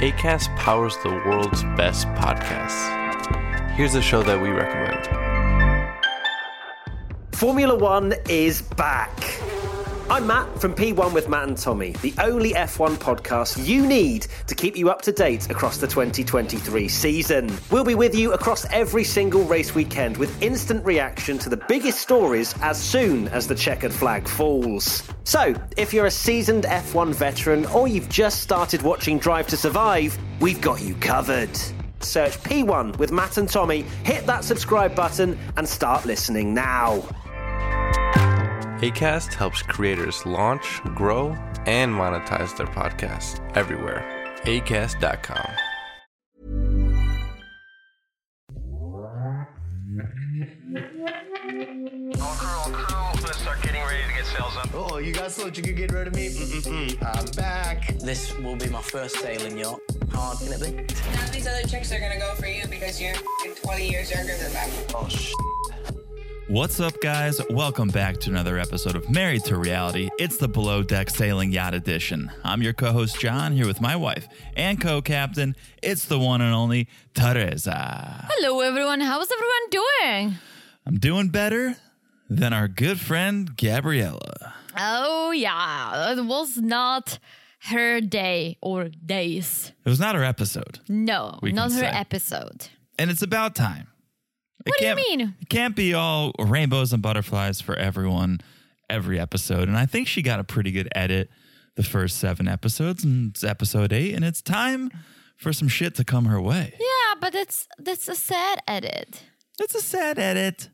ACAST powers the world's best podcasts. Here's a show that we recommend. Formula One is back. I'm Matt from P1 with Matt and Tommy, the only F1 podcast you need to keep you up to date across the 2023 season. We'll be with you across every single race weekend with instant reaction to the biggest stories as soon as the checkered flag falls. So, if you're a seasoned F1 veteran or you've just started watching Drive to Survive, we've got you covered. Search P1 with Matt and Tommy, hit that subscribe button, and start listening now. ACAST helps creators launch, grow, and monetize their podcasts everywhere. ACAST.com. All crew, all crew, let's start getting ready to get sails up. Oh, you guys thought you could get rid of me? Mm-mm-mm. I'm back. This will be my first sailing yacht. How hard can it be? None of these other chicks are gonna go for you because you're 20 years younger than them. Oh, sh- What's up, guys? Welcome back to another episode of Married to Reality. It's the Below Deck Sailing Yacht Edition. I'm your co host, John, here with my wife and co captain. It's the one and only Teresa. Hello, everyone. How's everyone doing? I'm doing better than our good friend, Gabriela. Oh, yeah. It was not her day or days. It was not her episode, No, We not her say. episode. and it's about time. What do you mean? It can't be all rainbows and butterflies for everyone every episode. And I think she got a pretty good edit the first seven episodes, and it's episode eight, and it's time for some shit to come her way. Yeah, but it's that's a sad edit. It's a sad edit.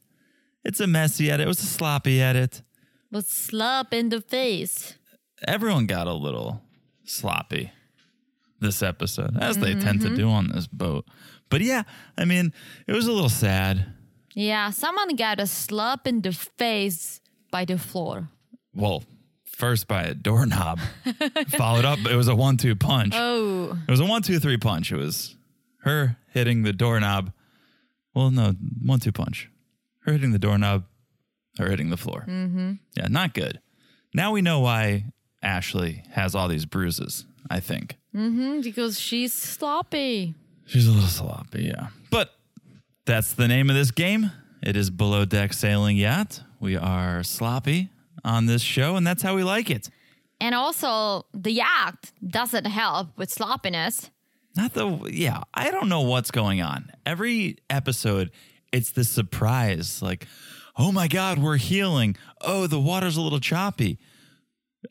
It's a messy edit. It was a sloppy edit. Was slap in the face. Everyone got a little sloppy this episode, as they tend to do on this boat. But yeah, I mean, it was a little sad. Yeah, someone got a slap in the face by the floor. Well, first by a doorknob, followed up. It was a one-two punch. Oh, It was a one-two-three punch. It was her hitting the doorknob. Well, no, one-two punch. Her hitting the doorknob. Her hitting the floor. Mm-hmm. Yeah, not good. Now we know why Ashley has all these bruises. I think mm, because she's sloppy. she's a little sloppy. Yeah, but that's the name of this game. It is below deck sailing yacht. We are sloppy on this show, and that's how we like it. And also, the yacht doesn't help with sloppiness. Not the yeah, I don't know what's going on. Every episode, it's the surprise like, "Oh my god, we're healing. Oh, the water's a little choppy."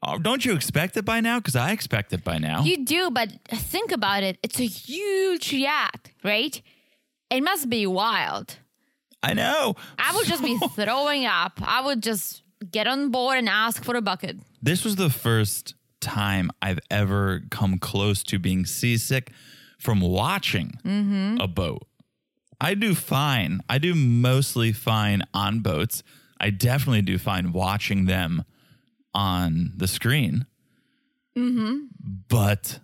Oh, don't you expect it by now? Cuz I expect it by now. You do, but think about it. It's a huge yacht, right? It must be wild. I know. I would just be throwing up. I would just get on board and ask for a bucket. This was the first time I've ever come close to being seasick from watching mm-hmm. a boat. I do fine. I do mostly fine on boats. I definitely do fine watching them on the screen. Mm-hmm. But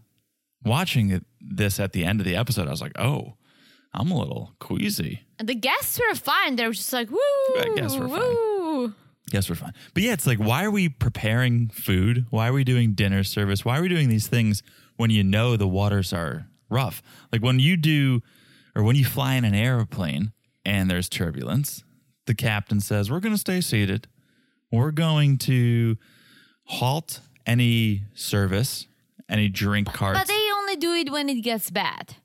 watching it, this at the end of the episode, I was like, oh, I'm a little queasy. And the guests were fine. They were just like, woo, I guess we're fine. woo. Yes, we're fine. But yeah, it's like, why are we preparing food? Why are we doing dinner service? Why are we doing these things when you know the waters are rough? Like when you do, or when you fly in an airplane and there's turbulence, the captain says, We're going to stay seated. We're going to halt any service, any drink carts But they only do it when it gets bad.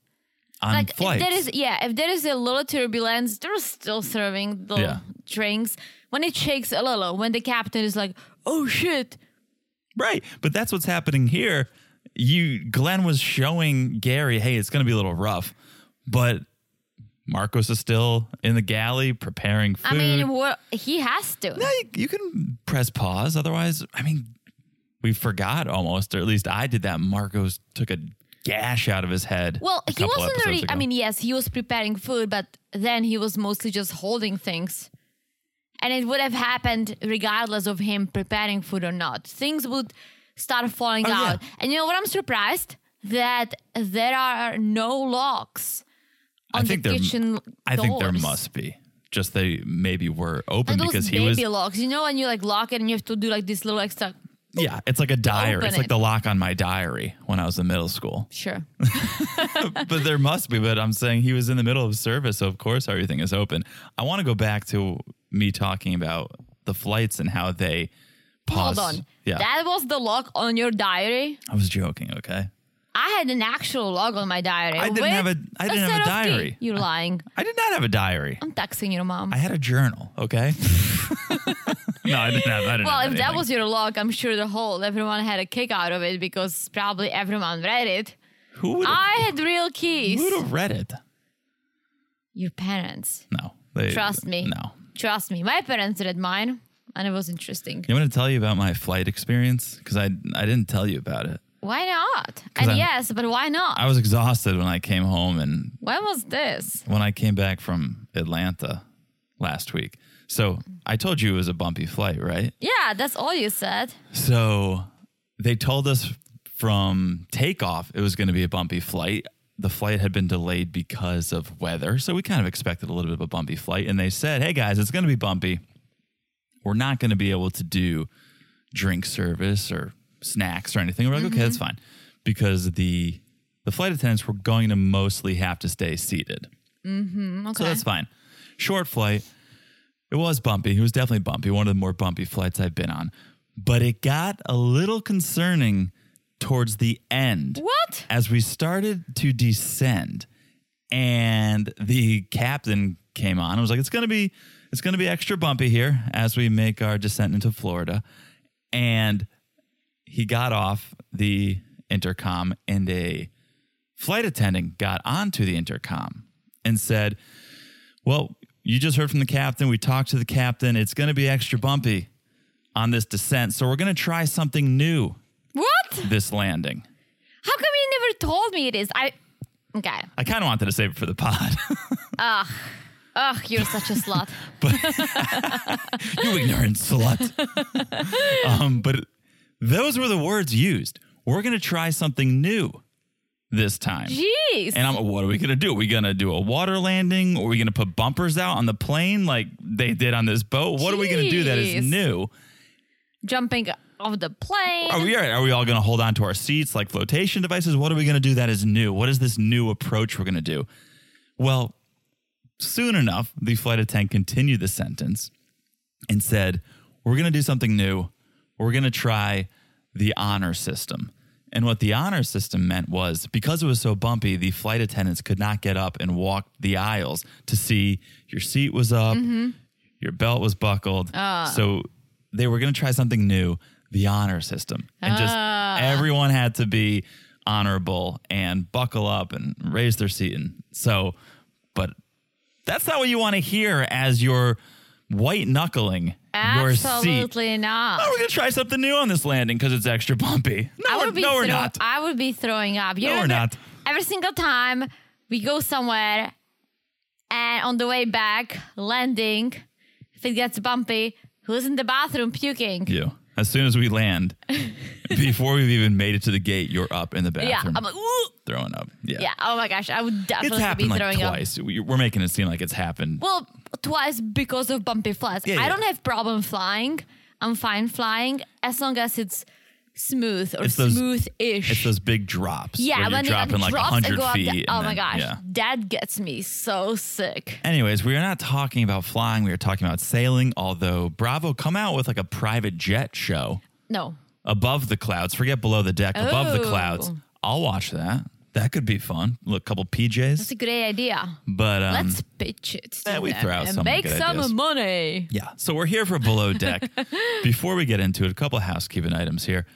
on like flights. if there is yeah, if there is a little turbulence, they're still serving the Yeah. drinks. When it shakes a little, when the captain is like, "Oh shit," Right. But that's what's happening here. You Glenn was showing Gary, hey, it's gonna be a little rough. But Marcos is still in the galley preparing food. I mean, what he has to. no, you, you can press pause. Otherwise, I mean, we forgot almost, or at least I did that. Marcos took a gash out of his head. Well, he wasn't really. I mean, yes, he was preparing food, but then he was mostly just holding things. And it would have happened regardless of him preparing food or not. Things would start falling Oh, yeah. out. And you know what? I'm surprised that there are no locks I think the there, kitchen I think there must be. Just they maybe were open Like those because he was baby was locks, you know, when you like lock it and you have to do like this little extra Yeah, it's like a diary. It's like it. the lock on my diary when I was in middle school. Sure. but there must be. But I'm saying he was in the middle of service, so of course everything is open. I want to go back to me talking about the flights and how they pause. Hold on. Yeah, That was the lock on your diary. I was joking. Okay, I had an actual log on my diary. I didn't have a- I didn't have a diary. You're lying. I did not have a diary. I'm texting your mom. I had a journal. Okay. no, I didn't have. I didn't well, have if that was your log, I'm sure the whole everyone had a kick out of it because probably everyone read it. who would I had real keys. who would have read it? Your parents. No, they, Trust me. No. Trust me. My parents read mine, and it was interesting. You want to tell you about my flight experience because I I didn't tell you about it. Why not? And I'm- yes, but why not? I was exhausted when I came home and when was this? when I came back from Atlanta last week. So I told you it was a bumpy flight, right? Yeah, that's all you said. So they told us from takeoff it was going to be a bumpy flight. The flight had been delayed because of weather. So we kind of expected a little bit of a bumpy flight. And they said, hey guys, it's going to be bumpy. We're not going to be able to do drink service or snacks or anything. We're like, okay, that's fine. Because the the flight attendants were going to mostly have to stay seated. Mm-hmm. Okay. So that's fine. Short flight. It was bumpy. It was definitely bumpy. One of the more bumpy flights I've been on. But it got a little concerning towards the end. What? As we started to descend and the captain came on. I was like, it's gonna be it's gonna be extra bumpy here as we make our descent into Florida. And he got off the intercom and a flight attendant got onto the intercom and said, Well, you just heard from the captain. We talked to the captain. It's going to be extra bumpy on this descent. So we're going to try something new What? this landing. How come you never told me it is? I. Okay. I kind of wanted to save it for the pod. Ugh, Ugh, you're such a slut. but, you ignorant slut. um, but those were the words used. We're going to try something new this time. Jeez. And I'm, what are we going to do? Are we going to do a water landing? Or are we going to put bumpers out on the plane like they did on this boat? What are we going to do that is new? Jumping off the plane. Are we, are we all going to hold on to our seats like flotation devices? What are we going to do that is new? What is this new approach we're going to do? Well, soon enough, the flight attendant continued the sentence and said, We're going to do something new. We're going to try the honor system. And what the honor system meant was because it was so bumpy, the flight attendants could not get up and walk the aisles to see your seat was up, mm-hmm. your belt was buckled. Ah. So they were going to try something new the honor system. And just ah. everyone had to be honorable and buckle up and raise their seat. And so, but that's not what you want to hear as you're white knuckling your seat. Absolutely not. Oh, we're gonna try something new on this landing because it's extra bumpy. No, I we're, would be no, we're not. I would be throwing up. You No, know, we're not. Every single time we go somewhere and on the way back, landing, if it gets bumpy, who's in the bathroom puking? You. As soon as we land, before we've even made it to the gate, you're up in the bathroom. Yeah, I'm like, ooh. throwing up. Yeah. Yeah. Oh my gosh, I would It's definitely be happened like throwing up. twice. We- We're making it seem like it's happened. Well, twice because of bumpy flights. Yeah, I don't have problem flying. I'm fine flying as long as it's smooth or It's those- smooth-ish. It's those big drops. yeah, when dropping like drops 100 go up the- feet. oh my then- gosh, Yeah. that gets me so sick. Anyways, we are not talking about flying. We are talking about sailing. Although Bravo come out with like a private jet show No, above the clouds. Forget below the deck, above the Oh. clouds. I'll watch that. That could be fun. Look, couple PJs. that's a great idea. But um, Let's pitch it to yeah, we throw out and some make some ideas. money. Yeah. So we're here for Below Deck. Before we get into it, a couple of housekeeping items here.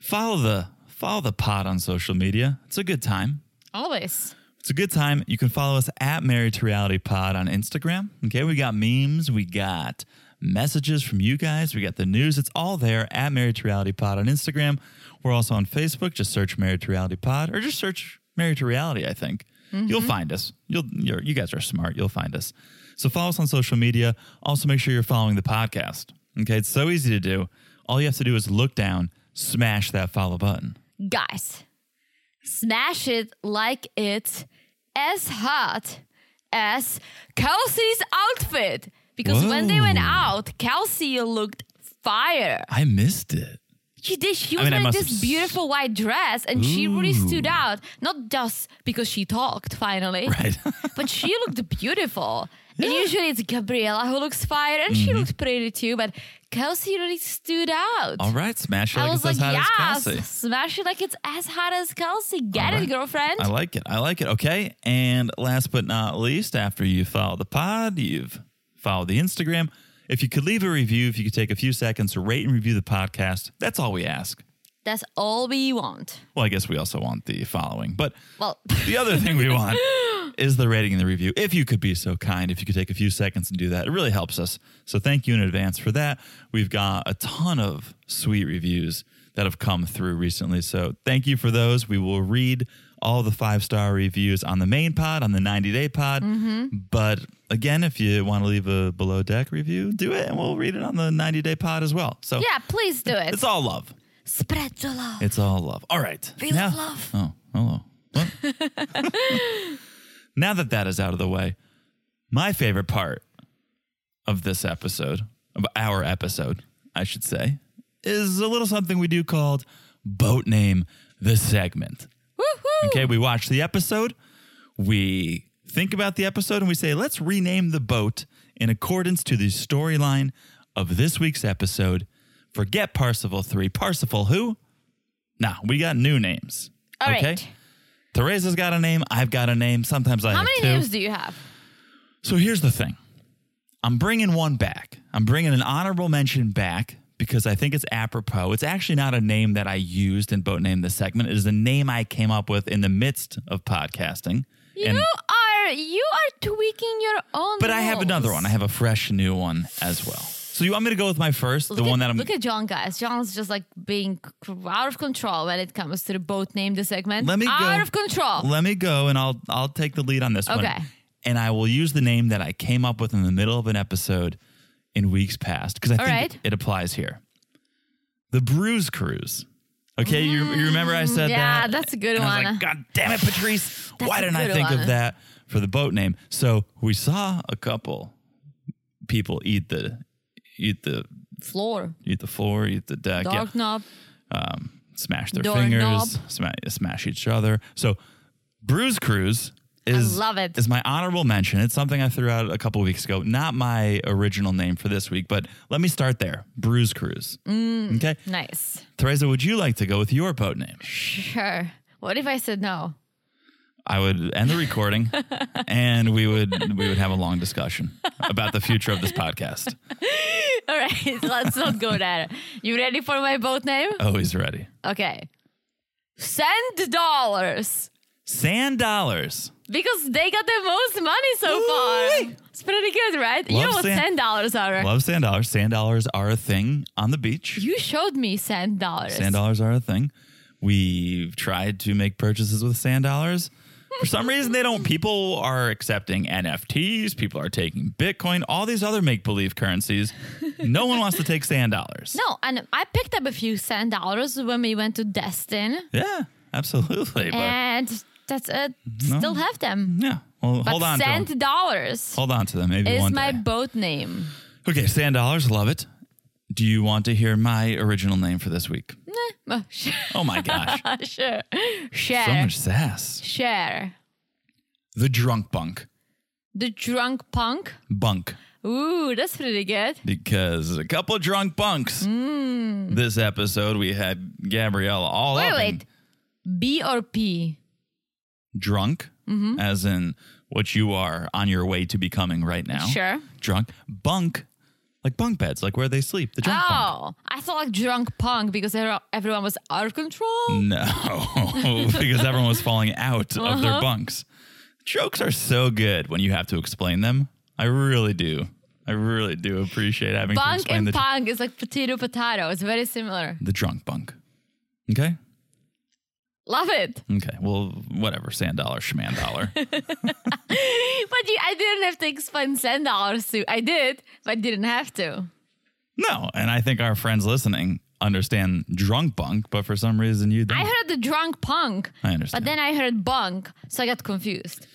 Follow the follow the pod on social media. It's a good time. Always. It's a good time. You can follow us at Married to Reality Pod on Instagram. Okay, we got memes, we got messages from you guys, we got the news. It's all there at Married to Reality Pod on Instagram. We're also on Facebook. Just search Married to Reality Pod, or just search Married to Reality. I think you'll mm-hmm. find us. You'll you're, you guys are smart. You'll find us. So follow us on social media. Also, make sure you're following the podcast. Okay, it's so easy to do. All you have to do is look down, smash that follow button. Guys, smash it like it's as hot as Kelsey's outfit. Because when they went out, Kelsey looked fire. I missed it. She did. She I was mean, wearing this have beautiful white dress, and she really stood out. Not just because she talked, finally, Right. but she looked beautiful. And usually it's Gabriela who looks fire, and she Mm-hmm. looked pretty too. But Kelsey really stood out. All right, smash it I like was it's like, as hot as Kelsey. smash it like it's as hot as Kelsey. Get All it, girlfriend. I like it. I like it. Okay. And last but not least, after you follow the pod, you've followed the Instagram. If you could leave a review, if you could take a few seconds to rate and review the podcast, that's all we ask. That's all we want. Well, I guess we also want the following. But Well, the other thing we want is the rating and the review. If you could be so kind, if you could take a few seconds and do that, it really helps us. So thank you in advance for that. We've got a ton of sweet reviews that have come through recently. So thank you for those. We will read all the five star reviews on the main pod, on the 90 day pod. Mm-hmm. But again, if you want to leave a below deck review, do it and we'll read it on the 90 day pod as well. So yeah, please do it. it's all love. Spread the love. It's all love. All right. We love love. Oh, hello. What? now that that is out of the way, my favorite part of this episode, of our episode, I should say, is a little something we do called Boat Name the Segment. Woohoo! Okay, we watch the episode, we think about the episode, and we say, let's rename the boat in accordance to the storyline of this week's episode. Forget Parsifal 3. Parsifal who? Nah, we got new names. All okay? right. Teresa's got a name. I've got a name. Sometimes I have How have many two. names do you have? So here's the thing. I'm bringing one back. I'm bringing an honorable mention back because I think it's apropos. It's actually not a name that I used in Boat Name the segment. It is a name I came up with in the midst of podcasting. You And- are you are tweaking your own. but I have another one. I have a fresh new one as well. So you want me to go with my first, Look the at, one that I'm Look at John, guys. John's just like being out of control when it comes to the boat name the segment. Let me out go. of control. Let me go and I'll I'll take the lead on this one. Okay. And I will use the name that I came up with in the middle of an episode in weeks past because I All think right. it applies here. The Bruise Cruise. Okay, you, you remember I said Mm, yeah, that? that's a good And I was one. like, God damn it, Patrice! Why didn't I think one. of that for the boat name? So we saw a couple people eat the eat the Floor. eat the floor, eat the deck. yeah Dark knob. um, smash their Doorknob. fingers, smash, smash each other. So, Bruise Cruise is love it. is my honorable mention. It's something I threw out a couple weeks ago. Not my original name for this week, but let me start there. Bruise Cruise. Mm. Okay, Nice. Teresa, would you like to go with your boat name? Sure. What if I said no? I would end the recording, and we would we would have a long discussion about the future of this podcast. All right, let's not go there. You ready for my boat name? Always ready. Okay. Sand dollars. Sand dollars. Because they got the most money so far. It's pretty good, right? you know what sand- sand dollars are. Love sand dollars. Sand dollars are a thing on the beach. You showed me sand dollars. Sand dollars are a thing. We've tried to make purchases with sand dollars. For some reason, they don't. People are accepting NFTs. People are taking Bitcoin. All these other make believe currencies. No one wants to take sand dollars. No, and I picked up a few sand dollars when we went to Destin, Yeah, absolutely. And that's it. No. Still have them. yeah, well, But hold on to sand them. dollars Hold on to them. Maybe is one my day. boat name. okay, sand dollars. Love it. Do you want to hear my original name for this week? Oh, sure. Oh my gosh, sure. so much sass. Share. The drunk bunk. The drunk punk. Bunk. Ooh, that's pretty good. because a couple of drunk bunks. This episode, we had Gabriela all Wait, up in wait. B or P? drunk, Mm-hmm. as in what you are on your way to becoming right now. Sure. Drunk. Bunk, like bunk beds, like where they sleep. The drunk bunk. Oh, I thought like drunk punk because everyone- was out of control. No, because everyone was falling out of Uh-huh. their bunks. Jokes are so good when you have to explain them. I really do. I really do appreciate having to Bunk explain and the, punk is like potato potato. It's very similar. the drunk bunk. Okay? Love it. Okay. Well, whatever. Sand dollar, schman dollar. But you, I didn't have to explain sand dollars to. I did, but didn't have to. no. And I think our friends listening understand drunk bunk, but for some reason you don't. I heard the drunk punk. I understand. But then I heard bunk, so I got confused.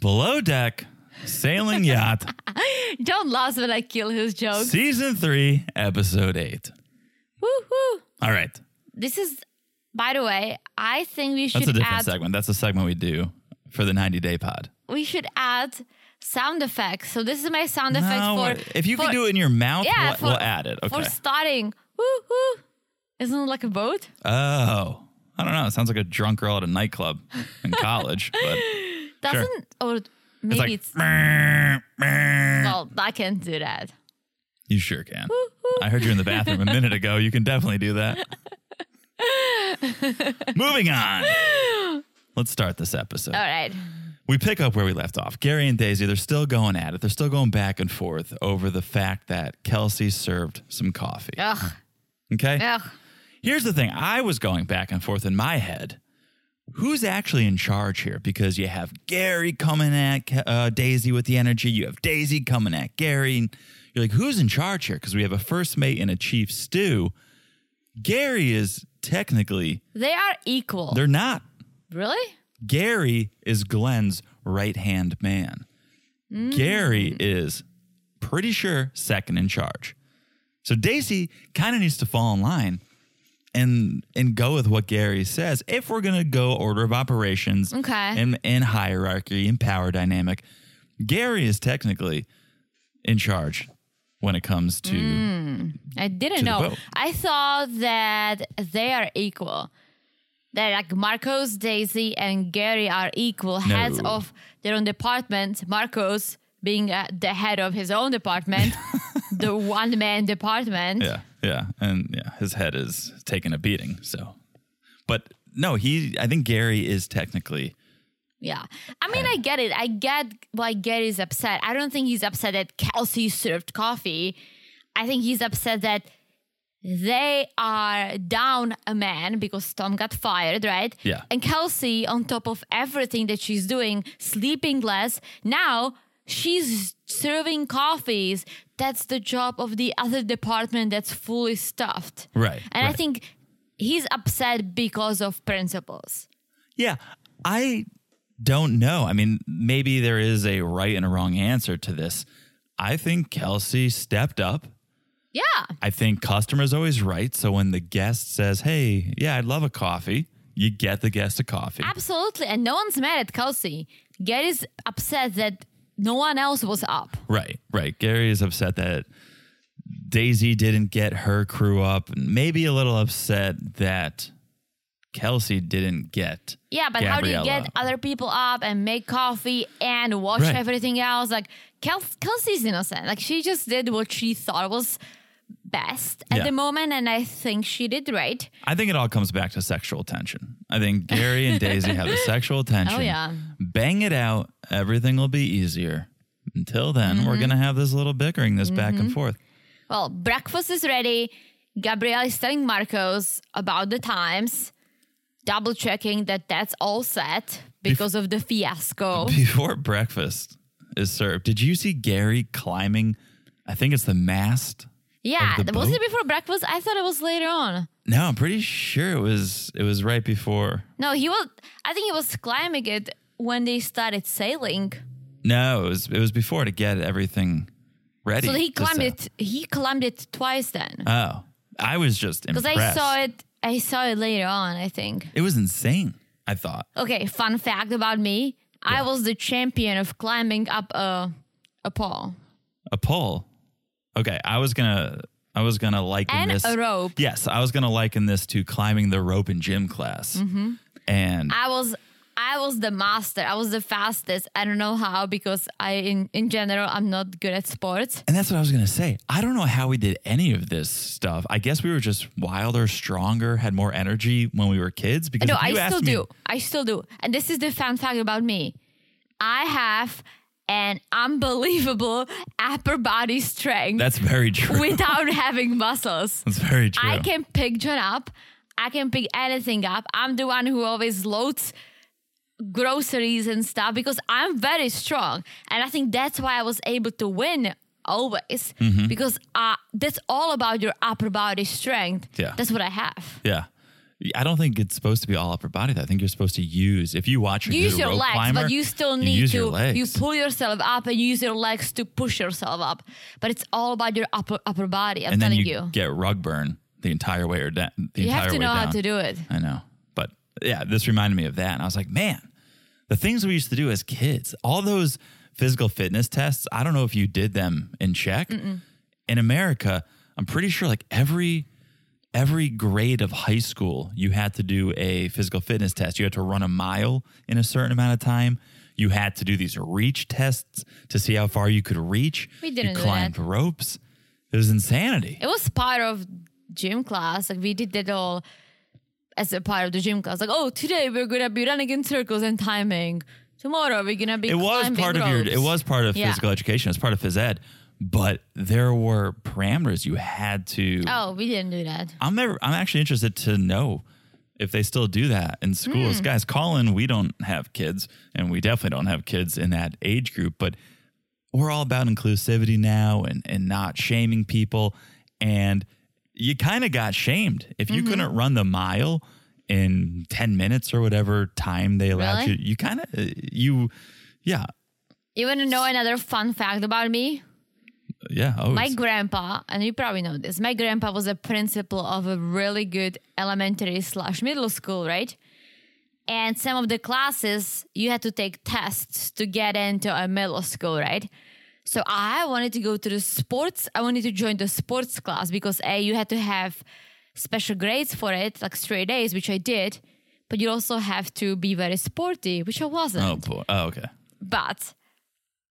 Below deck, sailing yacht, don't laugh when I kill his joke. season three, episode eight. Woo hoo. All right. This is, by the way, I think we should That's a different add. segment. That's a segment we do for the 90 day pod. We should add sound effects. So this is my sound effects for. if you for, can do it in your mouth, yeah, we'll, for, we'll add it. Okay. For starting, woo. Isn't it like a boat? Oh, I don't know. It sounds like a drunk girl at a nightclub in college, but Doesn't or it's maybe like it's, "Meh, meh." well, I can't do that. you sure can. I heard you in the bathroom a minute ago. You can definitely do that. Moving on. Let's start this episode. All right. We pick up where we left off. Gary and Daisy, they're still going at it. They're still going back and forth over the fact that Kelsey served some coffee. Ugh. Okay. Ugh. Here's the thing I was going back and forth in my head. Who's actually in charge here? Because you have Gary coming at uh, Daisy with the energy. You have Daisy coming at Gary. You're like, who's in charge here? Because we have a first mate and a chief stew. Gary is technically, They are equal. they're not. really? Gary is Glenn's right hand man. Mm. Gary is pretty sure second in charge. So Daisy kind of needs to fall in line and and go with what Gary says if we're gonna go order of operations Okay. and, and hierarchy and power dynamic. Gary is technically in charge when it comes to I didn't to know. I thought that they are equal. That like Marcos, Daisy, and Gary are equal heads of their own department. Marcos being uh, the head of his own department, the one man department. Yeah, yeah, and yeah, his head is taking a beating. So, but no, he. I think Gary is technically. Yeah. I mean, I get it. I get why Gary's upset. I don't think he's upset that Kelsey served coffee. I think he's upset that they are down a man because Tom got fired, right? Yeah. And Kelsey, on top of everything that she's doing, sleeping less, now she's serving coffees. That's the job of the other department that's fully stuffed. Right, And I think he's upset because of principles. Yeah, I don't know. I mean, maybe there is a right and a wrong answer to this. I think Kelsey stepped up. Yeah. I think customer's always right. So when the guest says, "Hey, yeah, I'd love a coffee," you get the guest a coffee. Absolutely. And no one's mad at Kelsey. Gary's upset that no one else was up. Right, right. Gary is upset that Daisy didn't get her crew up, and maybe a little upset that Kelsey didn't get. Yeah, but how do you get other people up and make coffee and watch Right. everything else? Like Kel- Kelsey's innocent. Like she just did what she thought was best at Yeah. the moment, and I think she did right. I think it all comes back to sexual tension. I think Gary and Daisy have the sexual tension. Oh, yeah. Bang it out. Everything will be easier. Until then, Mm-hmm. we're going to have this little bickering, this back and forth. Well, breakfast is ready. Gabrielle is telling Marcos about the times, double checking that that's all set because of the fiasco. Before breakfast is served, did you see Gary climbing? I think it's the mast. Yeah, the was it before breakfast? I thought it was later on. No, I'm pretty sure it was. It was right before. No, he was. I think he was climbing it when they started sailing. No, it was. It was before to get everything ready. So he climbed it. He climbed it twice then. Oh, I was just Because. I saw it. I saw it later on. I think. It was insane. I thought. Okay, fun fact about me: I was the champion of climbing up a a pole A pole. Okay, I was gonna I was gonna liken and this a rope. Yes, I was gonna liken this to climbing the rope in gym class. Mm-hmm. And I was. I was the master. I was the fastest. I don't know how because I, in in general, I'm not good at sports. and that's what I was gonna say. I don't know how we did any of this stuff. I guess we were just wilder, stronger, had more energy when we were kids. Because No, I still me- do. I still do. And this is the fun fact about me. I have an unbelievable upper body strength That's very true. without having muscles. that's very true. I can pick John up. I can pick anything up. I'm the one who always loads groceries and stuff because I'm very strong. And I think that's why I was able to win always Mm-hmm. because uh, that's all about your upper body strength. Yeah. That's what I have. yeah. I don't think it's supposed to be all upper body. though. I think you're supposed to use if you watch You use your legs, climber, but you still you need use to you pull yourself up and use your legs to push yourself up. But it's all about your upper upper body. I'm and telling you, you. get rug burn the entire way or down. The You entire have to know how to do it. I know. Yeah, this reminded me of that. And I was like, man, the things we used to do as kids, all those physical fitness tests, I don't know if you did them in Czech. In America, I'm pretty sure like every every grade of high school, you had to do a physical fitness test. You had to run a mile in a certain amount of time. You had to do these reach tests to see how far you could reach. We didn't You do climbed that. ropes. It was insanity. It was part of gym class. Like we did that all as a part of the gym class. Like, oh, today we're gonna be running in circles and timing. Tomorrow we're gonna be. it was part of your it was part of Yeah. physical education it's part of phys ed but there were parameters you had to Oh, we didn't do that. i'm never i'm actually interested to know if they still do that in schools hmm. guys call in we don't have kids and we definitely don't have kids in that age group but we're all about inclusivity now and and not shaming people and you kind of got shamed if you mm-hmm. couldn't run the mile in 10 minutes or whatever time they allowed Really? you you kind of uh, you yeah You want to know another fun fact about me? yeah oh My grandpa, and you probably know this, my grandpa was a principal of a really good elementary slash middle school, right? And some of the classes you had to take tests to get into a middle school, right? So I wanted to go to the sports. I wanted to join the sports class because a you had to have special grades for it, like straight A's, which I did. But you also have to be very sporty, which I wasn't. Oh boy. Oh, okay. But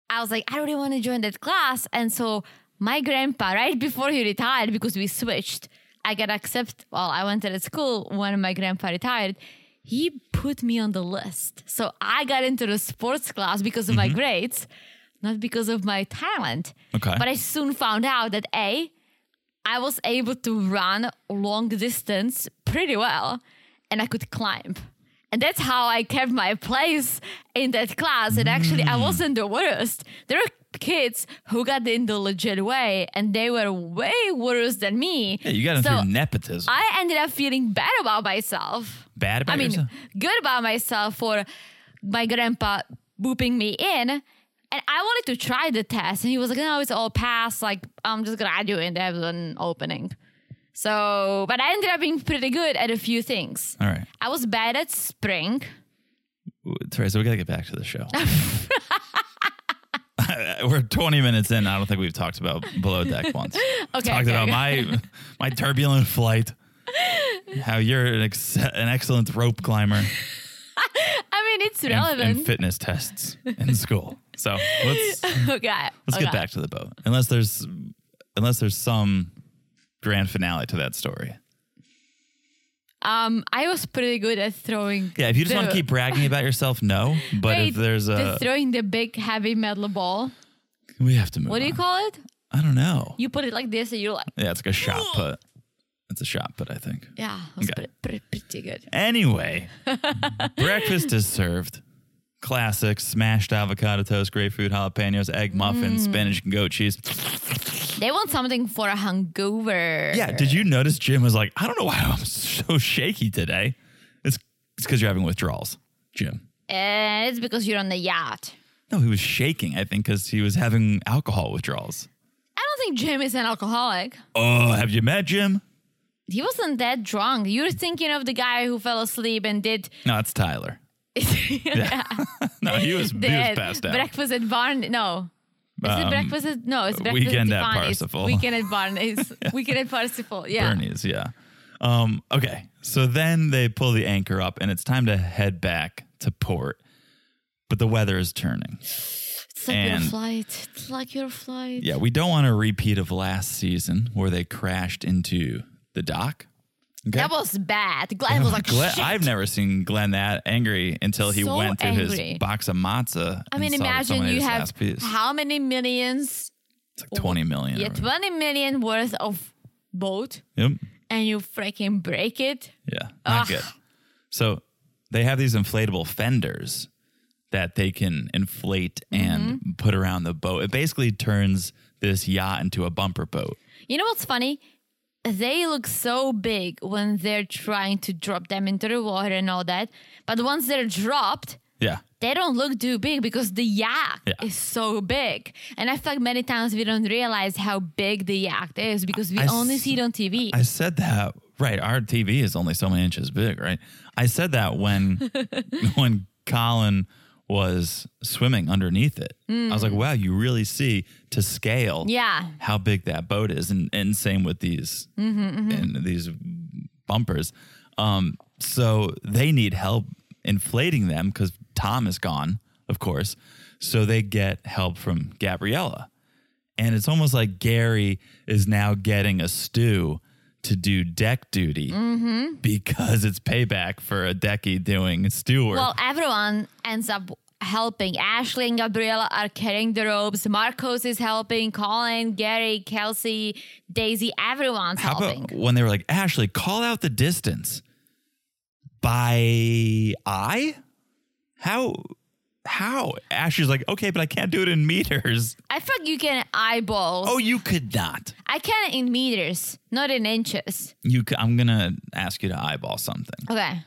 I was like, I really want to join that class. And so my grandpa, right before he retired, because we switched, I got accepted. Well, I went to the school when my grandpa retired. He put me on the list. So I got into the sports class because of my mm-hmm. grades, not because of my talent. Okay. But I soon found out that A, I was able to run long distance pretty well and I could climb. And that's how I kept my place in that class. And actually, Mm. I wasn't the worst. There were kids who got in the legit way and they were way worse than me. Yeah, you got into So nepotism. I ended up feeling bad about myself. Bad about I mean, good about myself for my grandpa booping me in. And I wanted to try the test. And he was like, no, it's all passed. Like, I'm just graduating. They have an opening. So, but I ended up being pretty good at a few things. All right. I was bad at spring. Teresa, we got to get back to the show. We're 20 minutes in. I don't think we've talked about below deck once. Okay. talked okay, about okay. my my turbulent flight. How you're an, ex- an excellent rope climber I mean, it's and, relevant. and fitness tests in school. So let's okay. let's okay. get back to the boat. Unless there's unless there's some grand finale to that story. Um, I was pretty good at throwing. Yeah, if you just want to keep bragging about yourself, no. But Wait, if there's the a, throwing the big heavy metal ball. we have to move. What do you call it? I don't know. You put it like this, and you're like, Yeah, it's like a shot put. It's a shot put, I think. yeah, Okay. pretty, pretty, pretty good. Anyway, breakfast is served. Classic smashed avocado toast, grapefruit, jalapenos, egg Mm. spinach, and goat cheese. They want something for a hungover. Yeah, did you notice Jim was like, I don't know why I'm so shaky today. It's it's because you're having withdrawals, Jim. Uh, it's because you're on the yacht. No, he was shaking, I think, because he was having alcohol withdrawals. I don't think Jim is an alcoholic. Oh, have you met Jim? He wasn't that drunk. You're thinking of the guy who fell asleep and did No, it's Tyler. yeah. No, he was, he was passed out. breakfast at Barn. No. Is it Um, breakfast at no? It's breakfast Weekend at at. Parsifal. Weekend at Barney's. Weekend at Parsifal. Yeah. Bernie's, yeah. Um, okay. So then they pull the anchor up and it's time to head back to port. But the weather is turning. It's like your flight. It's like your flight. Yeah, we don't want a repeat of last season where they crashed into the dock. Okay. That was bad. Glenn was like, Glenn, Shit. I've never seen Glenn that angry until he So went to angry. his box of matzah. I mean, and saw that imagine you have how many millions? It's like 20 million. Yeah, 20 million worth of boat Yep. and you freaking break it. Yeah, not Ugh. good. So they have these inflatable fenders that they can inflate and Mm-hmm. put around the boat. It basically turns this yacht into a bumper boat. You know what's funny? They look so big when they're trying to drop them into the water and all that. But once they're dropped, Yeah. they don't look too big because the yak Yeah. is so big. And I feel like many times we don't realize how big the yak is because we I only s- see it on TV. I said that right. Our TV is only so many inches big, right? I said that when when Colin was swimming underneath it. I was like, wow, you really see to scale Mm. yeah. how big that boat is, and, and same with these Mm-hmm, and these bumpers. Um, so they need help inflating them because Tom is gone, of course. So they get help from Gabriela, and it's almost like Gary is now getting a stew to do deck duty Mm-hmm. because it's payback for a decky doing steward. Well, everyone ends up helping. Ashley and Gabriela are carrying the ropes. Marcos is helping. Colin, Gary, Kelsey, Daisy, everyone's How helping. when they were like, Ashley, call out the distance by eye? How? How? Ashley's like, okay, but I can't do it in meters. I like you can eyeball. Oh, you could not. I can in meters, not in inches. You, c- I'm gonna ask you to eyeball something. Okay.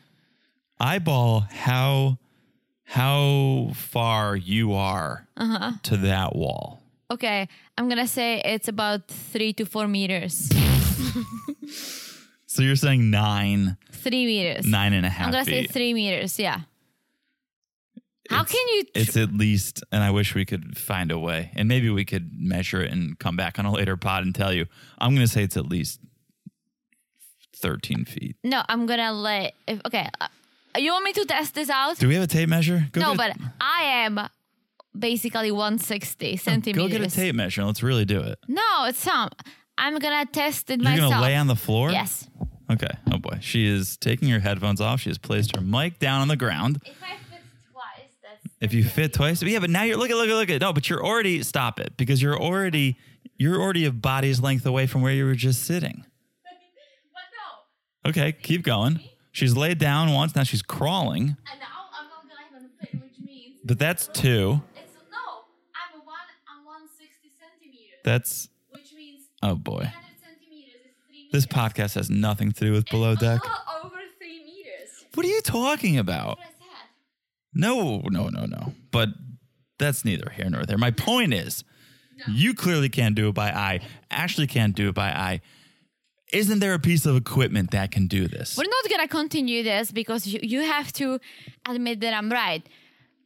Eyeball how how far you are Uh-huh. to that wall. Okay. I'm going to say it's about three to four meters. So you're saying nine, Three meters. nine and a half I'm going to say three meters. Yeah. How It's- can you? tr- It's at least, and I wish we could find a way, and maybe we could measure it and come back on a later pod and tell you. I'm going to say it's at least 13 feet. no, I'm going to let. If, okay. Uh, you want me to test this out? Do we have a tape measure? Go no, but I am basically 160 centimeters. Go get a tape measure. Let's really do it. No, it's not. I'm gonna test it You're myself. going to lay on the floor? Yes. Okay. Oh boy. She is taking her headphones off. She has placed her mic down on the ground. If I fit twice, that's. If you fit twice, but yeah, but now you're look at look at look at no, but you're already stop it because you're already you're already a body's length away from where you were just sitting. Okay, keep going. She's laid down once, now she's crawling, And now I'm not gonna even fit, which means but that's two. it's no. I'm one. I'm 160 centimeters, That's which means oh boy. 100 centimeters is three This podcast has nothing to do with below deck. Over three meters. What are you talking about? What I said. No, no, no, no. But that's neither here nor there. My point is, you clearly can't do it by eye. Ashley can't do it by eye. Isn't there a piece of equipment that can do this? We're not gonna continue this because you, you have to admit that I'm right.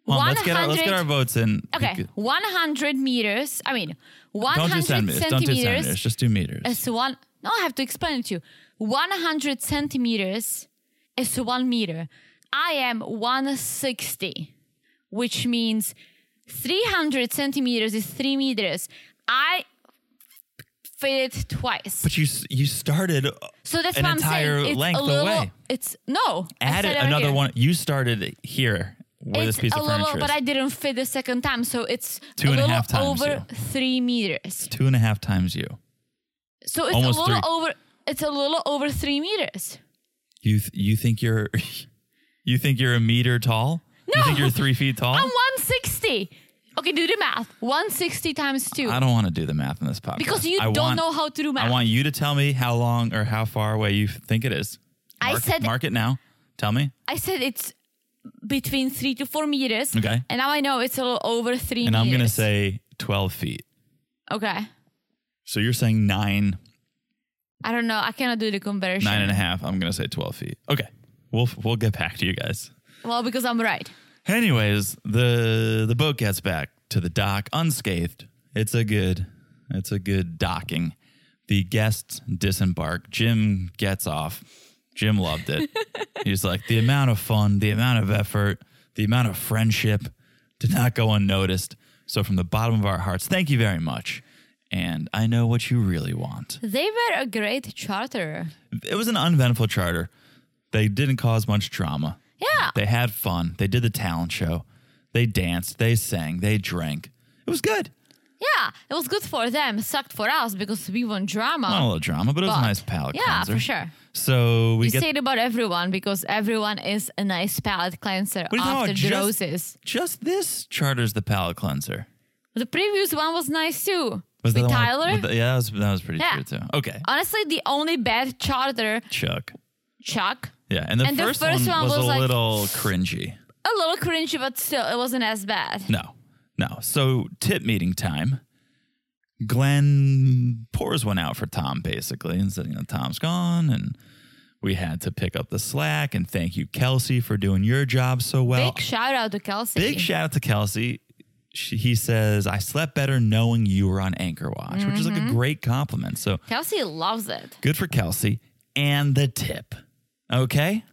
On, let's get our let's get our votes in. Okay, 100 meters. I mean, Don't 100 do centimeters. Don't do centimeters centimeters. Just do meters. It's one. No, I have to explain it to you. 100 centimeters is one meter. I am 160, which means 300 centimeters is three meters. I fit it twice. But you you started So that's an what I'm entire saying. It's length a little, away. It's no. Added it right another here. one. You started here where It's this piece a of little, furniture but. I didn't fit the second time, so it's Two a and a half times over you. three meters. Two and a half times you. So it's Almost a little three. over. It's a little over three meters. You th- you think you're you think you're a meter tall? You No. think you're three feet tall? I'm 160. Okay, do the math. 160 times two. I don't want to do the math in this podcast. because you I don't want- know how to do math. I want you to tell me how long or how far away you think it is. I said- mark it now. Tell me. I said it's between three to four meters. Okay. And now I know it's a little over three And meters. I'm going to say 12 feet. Okay. So you're saying nine, I don't know. I cannot do the conversion. nine and a half. I'm going to say 12 feet. Okay. We'll, we'll get back to you guys. Well, because I'm right. Anyways, the the boat gets back to the dock unscathed. It's a good it's a good docking. The guests disembark. Jim gets off. Jim loved it. He's like the amount of fun, the amount of effort, the amount of friendship did not go unnoticed. So from the bottom of our hearts, thank you very much. And I know what you really want. They were a great charter. It was an uneventful charter. They didn't cause much drama. Yeah. They had fun. They did the talent show. They danced. They sang. They drank. It was good. Yeah, it was good for them. Sucked for us because we want drama. Not a little drama, but it was a nice palate yeah, cleanser. for sure. So we You get say it about everyone because everyone is a nice palate cleanser What are you talking after the Just- roses. just this charters the palate cleanser. The previous one was nice too. Was With that the one- Tyler. with the- yeah, that was that was pretty Yeah. true too. Okay, Honestly, the only bad charter, Chuck. Chuck. Yeah, and the, And the first, first one, one was, was a like- little cringy. a little cringy, but still, it wasn't as bad. No, no. So tip meeting time. Glenn pours one out for Tom basically, and said, you know, Tom's gone, and we had to pick up the slack. And thank you, Kelsey, for doing your job so well. Big shout out to Kelsey. Big shout out to Kelsey. She, he says, I slept better knowing you were on Anchor Watch, which is like a Mm-hmm. great compliment. So Kelsey loves it. good for Kelsey. And the tip. Okay.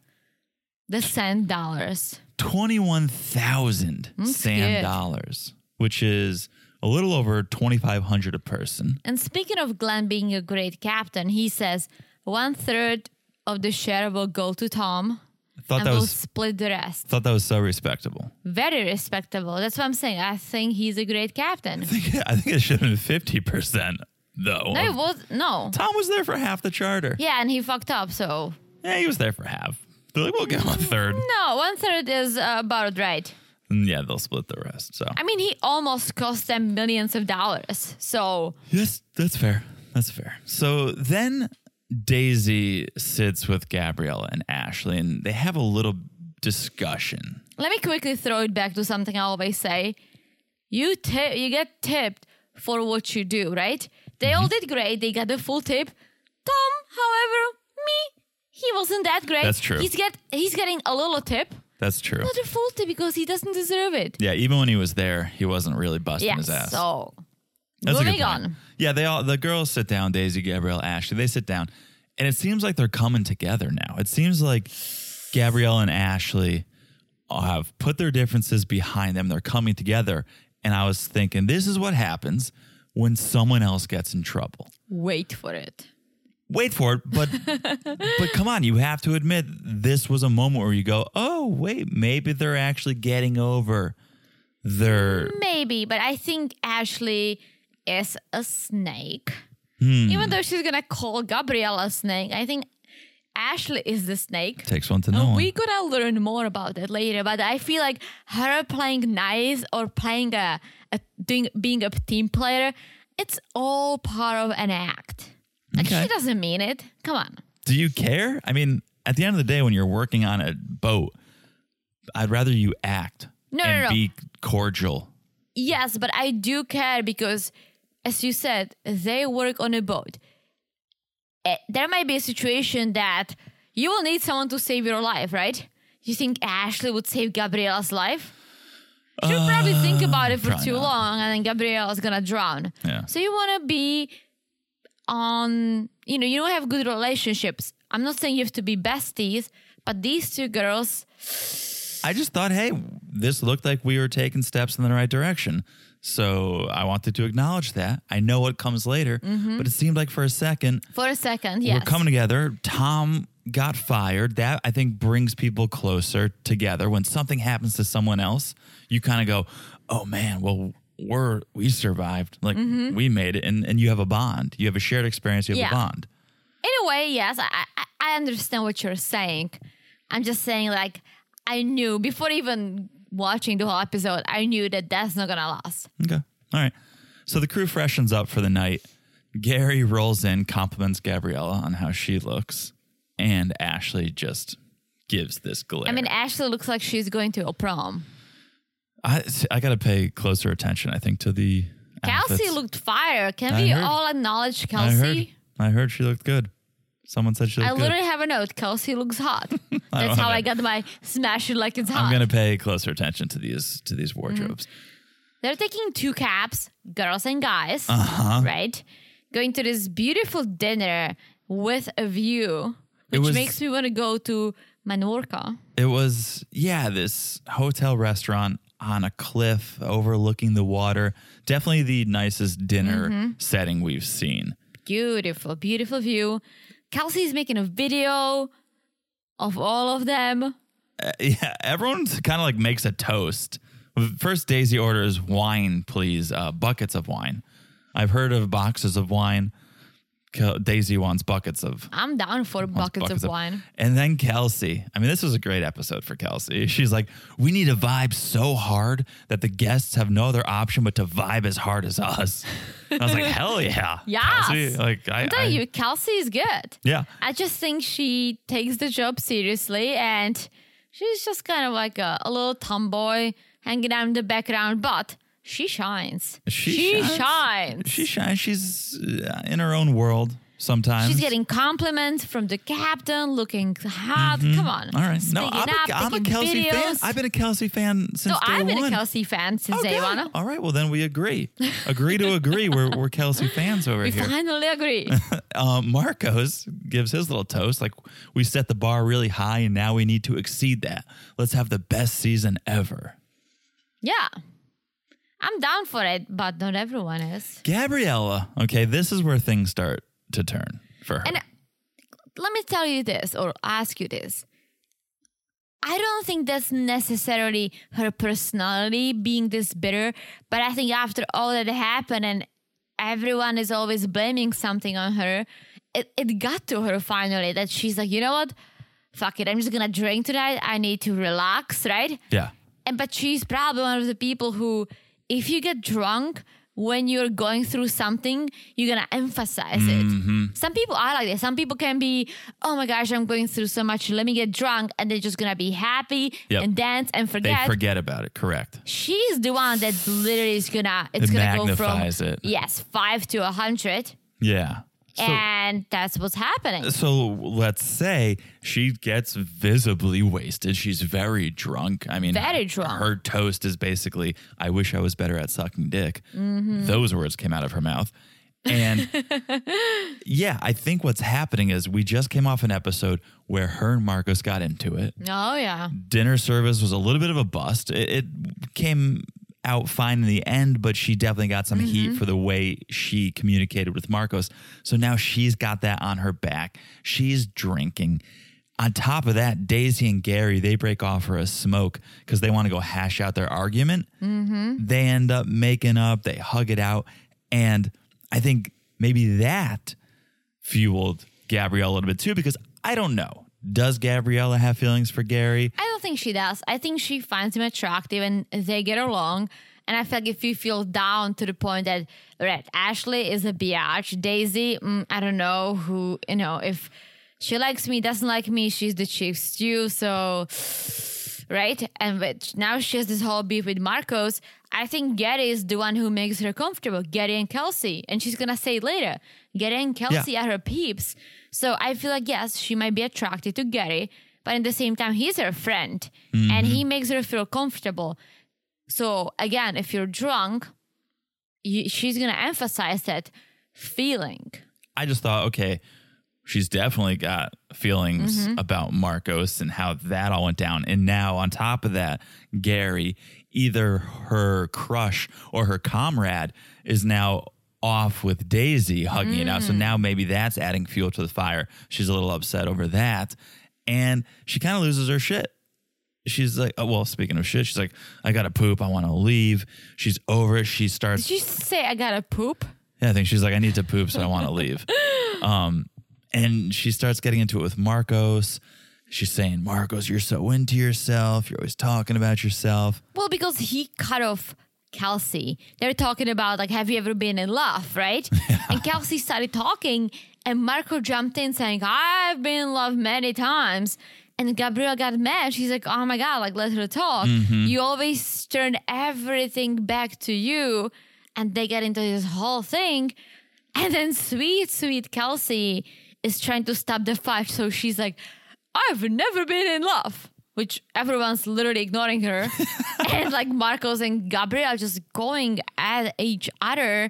The sand dollars. 21,000 That's sand good. dollars, which is a little over 2,500 a person. And speaking of Glenn being a great captain, he says one third of the share will go to Tom I thought and that we'll was split the rest. thought that was so respectable. Very respectable. That's what I'm saying. I think he's a great captain. I think, I think it should have been 50% though. No, it was no. Tom was there for half the charter. Yeah, and he fucked up. So Yeah, he was there for half. They're like, we'll give him a third. no, one third is uh, about right. And yeah, they'll split the rest. So I mean, he almost cost them millions of dollars. So Yes, that's fair. That's fair. So then Daisy sits with Gabriela and Ashley, and they have a little discussion. let me quickly throw it back to something I always say. You tip, you get tipped for what you do, right? They all Mm-hmm. did great. They got the full tip. Tom, however, me, he wasn't that great. That's true. He's get he's getting a little tip, That's true. not a full tip because he doesn't deserve it. Yeah, even when he was there, he wasn't really busting Yeah. his ass. So That's a good moving on. Yeah, they all the girls sit down. Daisy, Gabrielle, Ashley. They sit down, and it seems like they're coming together now. It seems like Gabrielle and Ashley have put their differences behind them. They're coming together, and I was thinking, this is what happens when someone else gets in trouble. Wait for it. Wait for it, but but come on, you have to admit this was a moment where you go, oh wait, maybe they're actually getting over their Maybe, but I think Ashley is a snake. Hmm. Even though she's gonna call Gabriela a snake, I think Ashley is the snake. takes one to know. we're gonna learn more about that later, but I feel like her playing nice or playing a, a doing being a team player, it's all part of an act. And Okay. she doesn't mean it. Come on. Do you care? I mean, at the end of the day, when you're working on a boat, I'd rather you act No, and no, no. be cordial. Yes, but I do care because, as you said, they work on a boat. Eh, There might be a situation that you will need someone to save your life, right? You think Ashley would save Gabriela's life? She would probably think about it for Uh, probably too not. long and then Gabriela's gonna drown. Yeah. So you wanna be on, you know, you don't have good relationships. I'm not saying you have to be besties, but these two girls, I just thought, hey, this looked like we were taking steps in the right direction. So I wanted to acknowledge that. I know what comes later, mm-hmm. but it seemed like for a second, for a second, yes. we're coming together. Tom got fired. That I think brings people closer together. When something happens to someone else, you kind of go, "Oh man, well we're we survived. Like Mm-hmm. we made it." And and you have a bond. You have a shared experience. You have a bond. in a way, yes, I, I I understand what you're saying. I'm just saying, like, I knew before even watching the whole episode, I knew that that's not gonna last. Okay. All right. So the crew freshens up for the night. Gary rolls in, compliments Gabriela on how she looks, and Ashley just gives this glare. I mean, Ashley looks like she's going to a prom. I, I got to pay closer attention, I think, to the. Kelsey outfits. looked fire. Can I we heard. all acknowledge I heard. Kelsey? I heard she looked good. Someone said she I, looked good. literally have a note. Kelsey looks hot. That's how I got my smash it like it's hot. I'm gonna pay closer attention to these to Mm-hmm. these wardrobes. They're taking two cabs, girls and guys, Uh-huh. right? Going to this beautiful dinner with a view, which was- makes me want to go to Menorca. It was yeah, this hotel restaurant on a cliff overlooking the water. Definitely the nicest dinner Mm-hmm. setting we've seen. Beautiful, beautiful view. Kelsey's making a video of all of them. Uh, yeah, everyone kind of like makes a toast. First, Daisy orders wine, please, uh, buckets of wine. I've heard of boxes of wine. Kel- Daisy wants buckets of I'm down for wants buckets, of wine. And then Kelsey. I mean, this was a great episode for Kelsey. She's like, we need to vibe so hard that the guests have no other option but to vibe as hard as us. I was like, hell yeah. Yeah. Kelsey. Like, I, I'm I- telling you, Kelsey is good. Yeah. I just think she takes the job seriously and she's just kind of like a, a little tomboy hanging out in the background, but she shines. She shines. shines. She shines. She's uh, in her own world sometimes. She's getting compliments from the captain, looking hot. Come on. Mm-hmm. All right. No, I'm, up, a, I'm a Kelsey fan. I've been a Kelsey fan since no, day I've been one. a Kelsey fan since Okay. day one. All right. Well, then we agree. Agree to agree. We're, we're Kelsey fans over We here. We finally agree. um, Marcos gives his little toast. Like we set the bar really high, and now we need to exceed that. Let's have the best season ever. yeah. I'm down for it, but not everyone is. Gabriela. Okay, this is where things start to turn for her. And uh, let me tell you this or ask you this. I don't think that's necessarily her personality being this bitter, but I think after all that happened and everyone is always blaming something on her, it, it got to her finally that she's like, you know what? Fuck it. I'm just gonna drink tonight. I need to relax, right? yeah. And but she's probably one of the people who, if you get drunk when you're going through something, you're gonna emphasize Mm-hmm. it. Some people are like that. Some people can be, oh my gosh, I'm going through so much. Let me get drunk, and they're just gonna be happy Yep. and dance and forget. They forget. about it. Correct. She's the one that literally is gonna. It's It gonna go from it. yes five to a hundred, Yeah. So, and that's what's happening. so let's say she gets visibly wasted. She's very drunk. I mean, Very drunk. Her toast is basically, "I wish I was better at sucking dick." Mm-hmm. Those words came out of her mouth. And yeah, I think what's happening is we just came off an episode where her and Marcos got into it. Oh yeah, dinner service was a little bit of a bust. It, it came out fine in the end, but she definitely got some heat mm-hmm. for the way she communicated with Marcos. So now she's got that on her back. She's drinking. On top of that, Daisy and Gary, they break off for a smoke because they want to go hash out their argument. Mm-hmm. They end up making up, they hug it out. And I think maybe that fueled Gabrielle a little bit too, because I don't know. Does Gabriela have feelings for Gary? I don't think she does. I think she finds him attractive and they get along. And I feel like if you feel down to the point that, right, Ashley is a biatch, Daisy, mm, I don't know who, you know, if she likes me, doesn't like me, she's the chief stew. So, right? And but now she has this whole beef with Marcos. I think Getty is the one who makes her comfortable, Getty and Kelsey. And she's going to say it later Getty and Kelsey are her peeps. So I feel like, yes, she might be attracted to Getty, but at the same time, he's her friend mm-hmm. and he makes her feel comfortable. So again, if you're drunk, you, she's going to emphasize that feeling. I just thought, okay, she's definitely got feelings about Marcos and how that all went down. And now, on top of that, Gary, either her crush or her comrade, is now off with Daisy hugging it out. So now maybe that's adding fuel to the fire. She's a little upset over that. And she kind of loses her shit. She's like, oh, well, speaking of shit, she's like, I got to poop. I want to leave. She's over it. She starts Did you say I got to poop? yeah, I think she's like, I need to poop, so I want to leave. Um, and she starts getting into it with Marcos. She's saying, Marcos, you're so into yourself. You're always talking about yourself. Well, because he cut off Kelsey. They're talking about like, have you ever been in love, right? And Kelsey started talking, and Marco jumped in saying, I've been in love many times. And Gabrielle got mad. She's like, oh my God, like, let her talk. Mm-hmm. You always turn everything back to you. And they get into this whole thing. And then sweet, sweet Kelsey is trying to stop the fight. So she's like, I've never been in love, which everyone's literally ignoring her. and like Marcos and Gabriel just going at each other.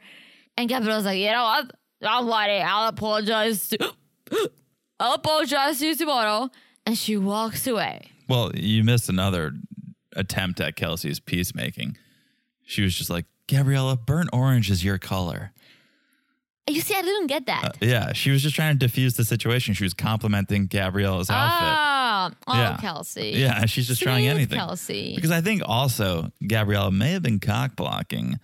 And Gabriel's like, you know what? Don't worry. I'll apologize to I'll apologize to you tomorrow. And she walks away. Well, you missed another attempt at Kelsey's peacemaking. She was just like, Gabriela, burnt orange is your color. You see, I didn't get that. Yeah, she was just trying to diffuse the situation. She was complimenting Gabriela's outfit. Ah, oh, Yeah. Kelsey. Yeah, she's just trying anything. Kelsey. Because I think also Gabriela may have been cock blocking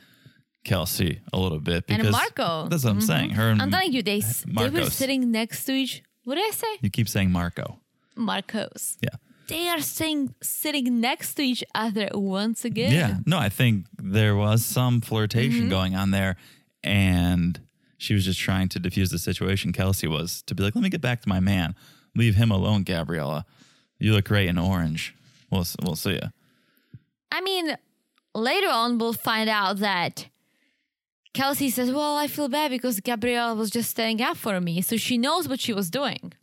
Kelsey a little bit. And Because Marco. That's what I'm saying. Her and I'm telling you, they, they were sitting next to each. What did I say? You keep saying Marco. Marcos. Yeah. They are sitting sitting next to each other once again. Yeah. No, I think there was some flirtation Mm-hmm. going on there. And she was just trying to diffuse the situation. Kelsey was to be like, let me get back to my man. Leave him alone, Gabriela. You look great in orange. We'll we'll see you. I mean, later on, we'll find out that Kelsey says, Well, I feel bad because Gabriela was just standing up for me. So she knows what she was doing.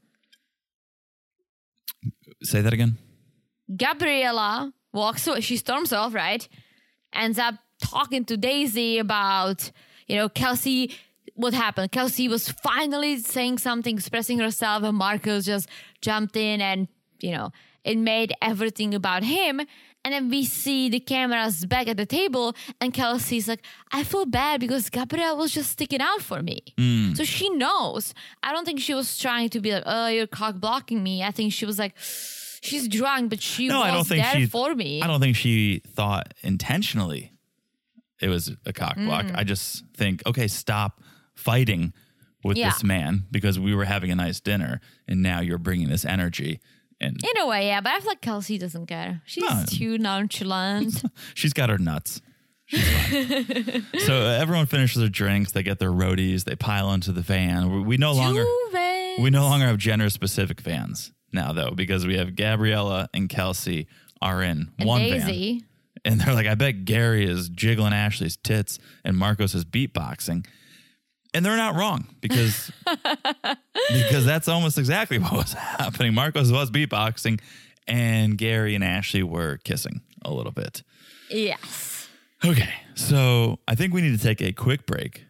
Say that again. Gabriela walks away. She storms off, right? Ends up talking to Daisy about, you know, Kelsey. What happened? Kelsey was finally saying something, expressing herself, and Marcos just jumped in and, you know, it made everything about him. And then we see the cameras back at the table, and Kelsey's like, I feel bad because Gabrielle was just sticking out for me. So she knows. I don't think she was trying to be like, oh, you're cock blocking me. I think she was like, she's drunk, but she No, was I don't think there she for me. I don't think she thought intentionally it was a cock block. Mm. I just think, okay, stop fighting with Yeah. this man because we were having a nice dinner and now you're bringing this energy and In a way, yeah, but I feel like Kelsey doesn't care. She's No. too nonchalant. she's got her nuts. So uh, everyone finishes their drinks, they get their roadies, they pile into the van. We, we no longer Juve. we no longer have gender specific vans now though because we have Gabriela and Kelsey are in and one van. And they're like, I bet Gary is jiggling Ashley's tits and Marcos is beatboxing. And they're not wrong because because that's almost exactly what was happening. Marcos was beatboxing and Gary and Ashley were kissing a little bit. Yes. Okay, so I think we need to take a quick break.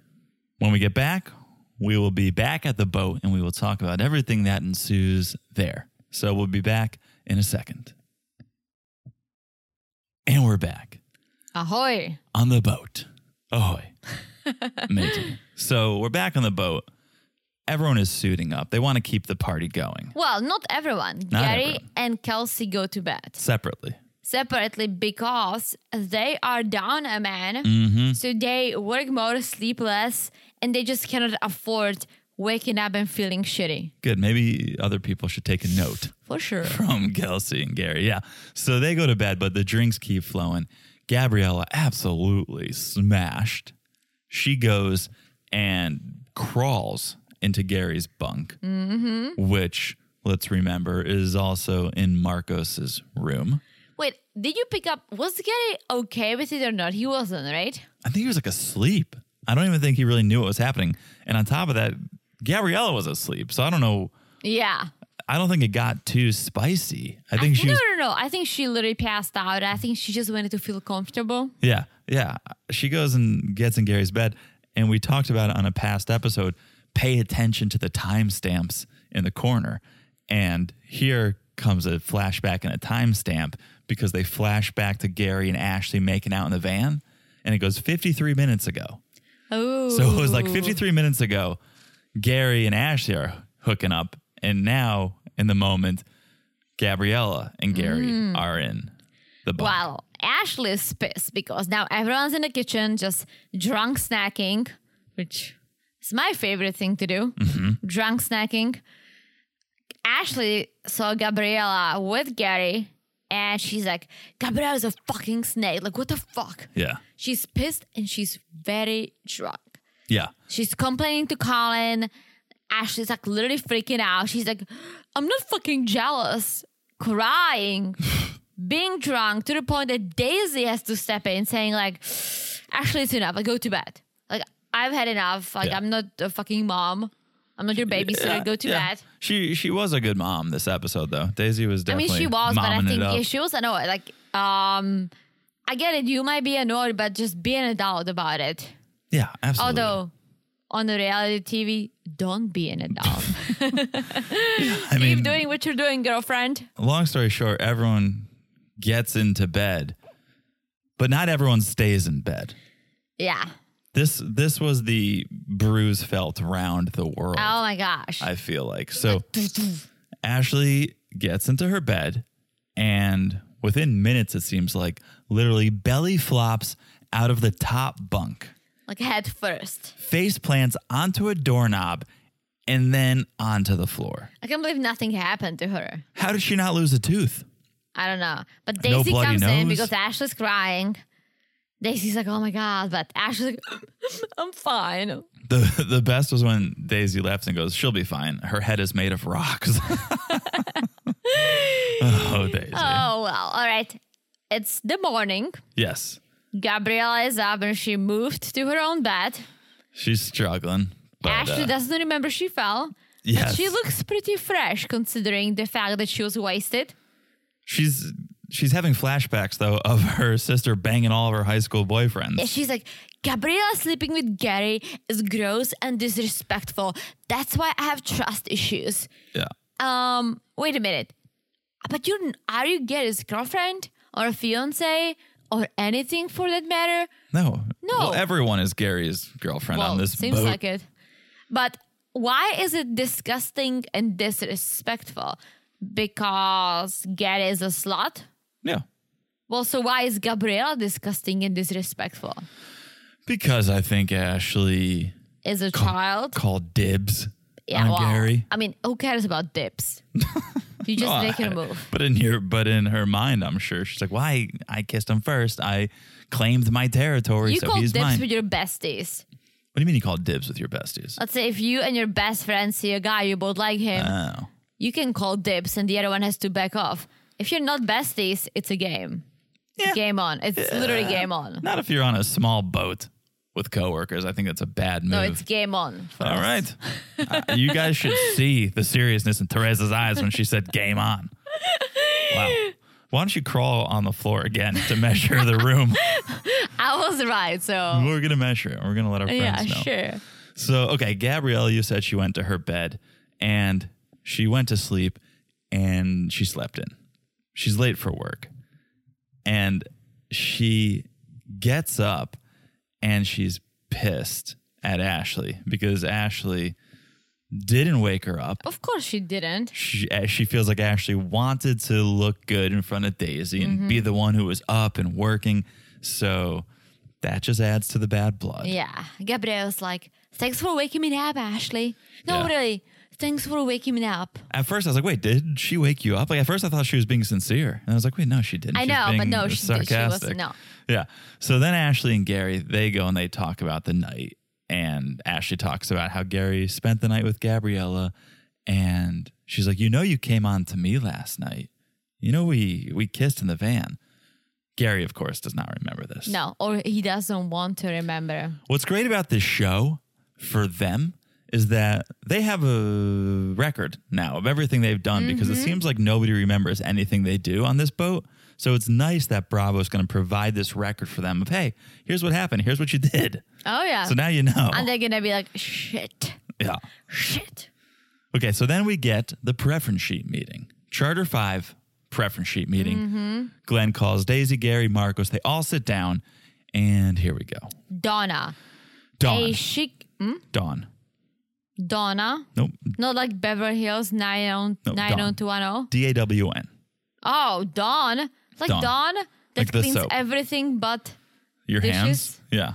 When we get back, we will be back at the boat and we will talk about everything that ensues there. So we'll be back in a second. And we're back Ahoy. on the boat. Ahoy. Amazing. So we're back on the boat. Everyone is suiting up. They want to keep the party going Well, not everyone. Not Gary everyone. and Kelsey go to bed separately. separately because they are down a man. Mm-hmm. So they work more, sleep less, and they just cannot afford waking up and feeling shitty. Good. Maybe other people should take a note. For sure. from Kelsey and Gary. Yeah. So they go to bed, but the drinks keep flowing. Gabriela absolutely smashed. She goes and crawls into Gary's bunk, mm-hmm. which let's remember is also in Marcos's room. Wait, did you pick up? Was Gary okay with it or not? He wasn't, right? I think he was like asleep. I don't even think he really knew what was happening. And on top of that, Gabriela was asleep. So I don't know. Yeah. I don't think it got too spicy. I think she no, was. no, no. I think she literally passed out. I think she just wanted to feel comfortable. Yeah, yeah. She goes and gets in Gary's bed, and we talked about it on a past episode. Pay attention to the timestamps in the corner, and here comes a flashback and a timestamp because they flash back to Gary and Ashley making out in the van, and it goes 53 minutes ago. Oh. So it was like 53 minutes ago, Gary and Ashley are hooking up, and now in the moment, Gabriela and Gary mm. are in the bunk. Well, Ashley is pissed because now everyone's in the kitchen just drunk snacking, which is my favorite thing to do. Mm-hmm. Drunk snacking. Ashley saw Gabriela with Gary and she's like, Gabriela's a fucking snake. Like, what the fuck? Yeah, She's pissed and she's very drunk. yeah. She's complaining to Colin. Ashley's like literally freaking out. She's like, I'm not fucking jealous, crying, being drunk to the point that Daisy has to step in saying, like, actually it's enough. I go to bed. Like, I've had enough. Like, Yeah. I'm not a fucking mom. I'm not your babysitter. go to yeah. bed. She she was a good mom this episode though. Daisy was I mean, she was, but I think yeah, she was annoyed. Like, um, I get it. You might be annoyed, but just be an adult about it. yeah, absolutely. Although on the reality TV, don't be an adult. I mean, Keep doing what you're doing, girlfriend. long story short, everyone gets into bed, but not everyone stays in bed. Yeah. This this was the bruise felt round the world. Oh my gosh. I feel like so. Ashley gets into her bed, and within minutes, it seems like literally belly flops out of the top bunk. like head first. face plants onto a doorknob and then onto the floor. I can't believe nothing happened to her. How did she not lose a tooth? I don't know. But Daisy bloody comes in because Ashley's crying. Daisy's like, oh my God. But Ashley's like, I'm fine. The the best was when Daisy left and goes, "She'll be fine. Her head is made of rocks." Oh, Daisy. Oh well, all right. It's the morning. Yes. Gabriela is up and she moved to her own bed. She's struggling. But, Ashley uh, doesn't remember she fell. Yes. she looks pretty fresh considering the fact that she was wasted. She's she's having flashbacks though of her sister banging all of her high school boyfriends. And she's like, Gabriela sleeping with Gary is gross and disrespectful. That's why I have trust issues. yeah. Um, wait a minute. But you're are you Gary's girlfriend or a fiance or anything for that matter? No. No. Well, everyone is Gary's girlfriend well, on this seems boat. like it. But why is it disgusting and disrespectful? Because Gary is a slut? Yeah. Well, so why is Gabriela disgusting and disrespectful? Because I think Ashley Is a child? called dibs Yeah, on well, Gary. I mean, who cares about dips? you just No, make I- move. But in your but in her mind, I'm sure she's like, "Why? I kissed him first. I claimed my territory, You so call he's dips mine." with your besties. what do you mean you call dibs with your besties? Let's say if you and your best friend see a guy you both like him, Oh, you can call dibs and the other one has to back off. If you're not besties, it's a game. Yeah. Game on. It's literally game on. not if you're on a small boat with coworkers. I think that's a bad move. No, it's game on. All us. right. Uh, you guys should see the seriousness in Teresa's eyes when she said game on. Wow. Why don't you crawl on the floor again to measure the room? I was right. So We're going to measure it. We're going to let our friends yeah, know. sure. So, okay, Gabrielle, you said she went to her bed and she went to sleep and she slept in. She's late for work. And she gets up and she's pissed at Ashley because Ashley didn't wake her up. Of course she didn't. She, uh, she feels like Ashley wanted to look good in front of Daisy and be Mm-hmm. the one who was up and working. So that just adds to the bad blood. Yeah. Gabrielle's like, thanks for waking me up, Ashley. No, Yeah. really. Thanks for waking me up. At first, I was like, wait, did she wake you up? Like, at first, I thought she was being sincere. And I was like, wait, no, she didn't. I know, but no, she did. She wasn't. no. Yeah. So then Ashley and Gary, they go and they talk about the night. And Ashley talks about how Gary spent the night with Gabriela. And she's like, you know, you came on to me last night. You know, we, we kissed in the van. Gary, of course, does not remember this. No, or he doesn't want to remember. What's great about this show for them is that they have a record now of everything they've done because Mm-hmm. it seems like nobody remembers anything they do on this boat. So it's nice that Bravo is going to provide this record for them of, hey, here's what happened. Here's what you did. Oh, yeah. So now you know. and they're going to be like, shit, yeah. shit. Okay, so then we get the preference sheet meeting. Charter 5 preference sheet meeting. Mm-hmm. Glenn calls Daisy, Gary, Marcos. They all sit down, and here we go. Donna. Dawn. A chic. Hmm? Dawn. Donna. Nope. Not like Beverly Hills oh, No, 90210. D A W N. Oh, Dawn. Like Dawn. Dawn that Like cleans soap. everything but. Your Dishes? hands? Yeah.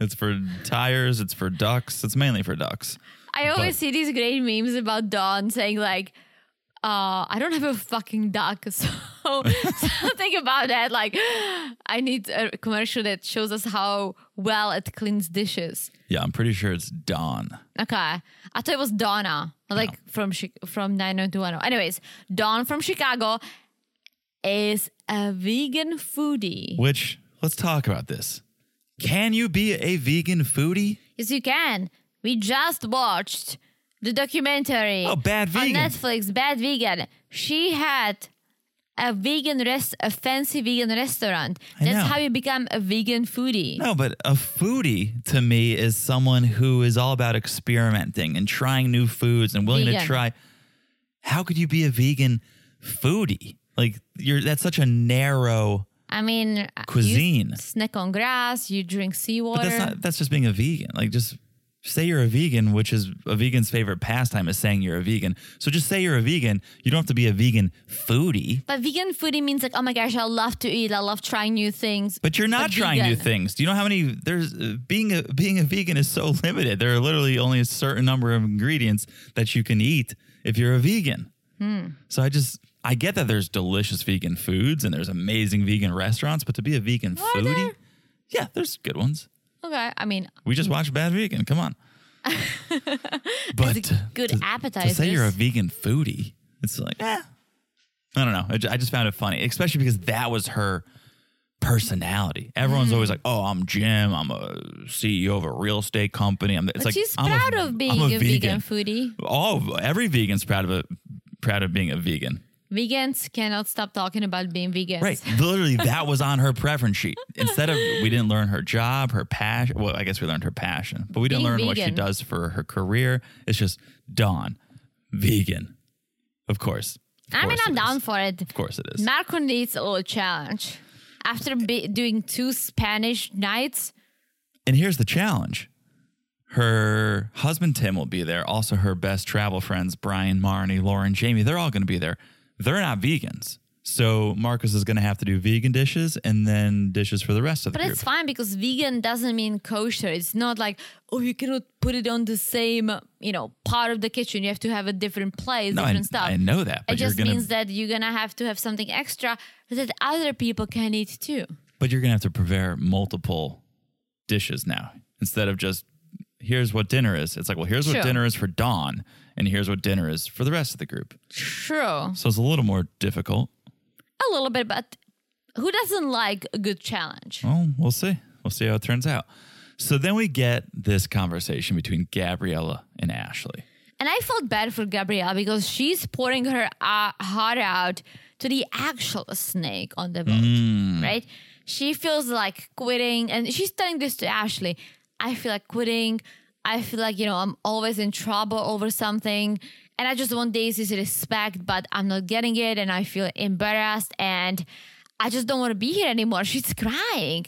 It's for tires, it's for ducks. It's mainly for ducks. I always But- see these great memes about Dawn saying, like, uh, I don't have a fucking duck. So something about that. Like, I need a commercial that shows us how well it cleans dishes. Yeah, I'm pretty sure it's Dawn. Okay. I thought it was Donna, like from Chi- from 90210. Anyways, Dawn from Chicago is a vegan foodie. Which, let's talk about this. Can you be a vegan foodie? Yes, you can. We just watched the documentary. Oh, Bad Vegan. On Netflix, Bad Vegan. She had a vegan rest, a fancy vegan restaurant. I That's know. how you become a vegan foodie. No, but a foodie to me is someone who is all about experimenting and trying new foods and willing to try. How could you be a vegan foodie? Like you're that's such a narrow I mean, Cuisine. You snack on grass. You drink seawater. But that's not that's just being a vegan. Like just say you're a vegan, which is a vegan's favorite pastime is saying you're a vegan. So just say you're a vegan. You don't have to be a vegan foodie. But vegan foodie means like, oh my gosh, I love to eat. I love trying new things. But you're not But trying new things. Do you know how many there's uh, being a being a vegan is so limited. There are literally only a certain number of ingredients that you can eat if you're a vegan. Hmm. So I just I get that there's delicious vegan foods and there's amazing vegan restaurants, but to be a vegan foodie, yeah, there's good ones. Okay, I mean, We just watched Bad Vegan. Come on. but to- good to, to say you're a vegan foodie, it's like, eh, I don't know. I ju- I just found it funny, especially because that was her personality. Everyone's always like, "Oh, I'm Jim. I'm a CEO of a real estate company." I'm. It's But like she's I'm proud a, of being I'm a, vegan. foodie. Oh, every vegan's proud of it. Proud of being a vegan. Vegans cannot stop talking about being vegans. Right. Literally, that was on her preference sheet. Instead of, we didn't learn her job, her passion. Well, I guess we learned her passion, but we didn't Being learn what she does for her career. It's just Dawn, vegan. Of course. Of I mean, I'm down for it. Of course it is. Marco needs a little challenge. After be- doing two Spanish nights, And here's the challenge. Her husband Tim will be there. Also, her best travel friends, Brian, Marnie, Lauren, Jamie, they're all going to be there. They're not vegans. So Marcos is going to have to do vegan dishes and then dishes for the rest of the but group. it's fine because vegan doesn't mean kosher. It's not like, oh, you cannot put it on the same, you know, part of the kitchen. You have to have a different place, No, I, different stuff. I know that, but it just gonna, means that you're gonna have to have something extra that other people can eat too. but you're gonna have to prepare multiple dishes now instead of just here's what dinner is. It's like, well, here's what dinner is for Dawn, and here's what dinner is for the rest of the group. True, So it's a little more difficult. a little bit, but who doesn't like a good challenge? Well, we'll see. We'll see how it turns out. So then we get this conversation between Gabriela and Ashley. And I felt bad for Gabriela because she's pouring her uh, heart out to the actual snake on the boat, right? She feels like quitting, and she's telling this to Ashley. I feel like quitting. I feel like, you know, I'm always in trouble over something. And I just want Daisy's respect, but I'm not getting it. And I feel embarrassed. And I just don't want to be here anymore. She's crying.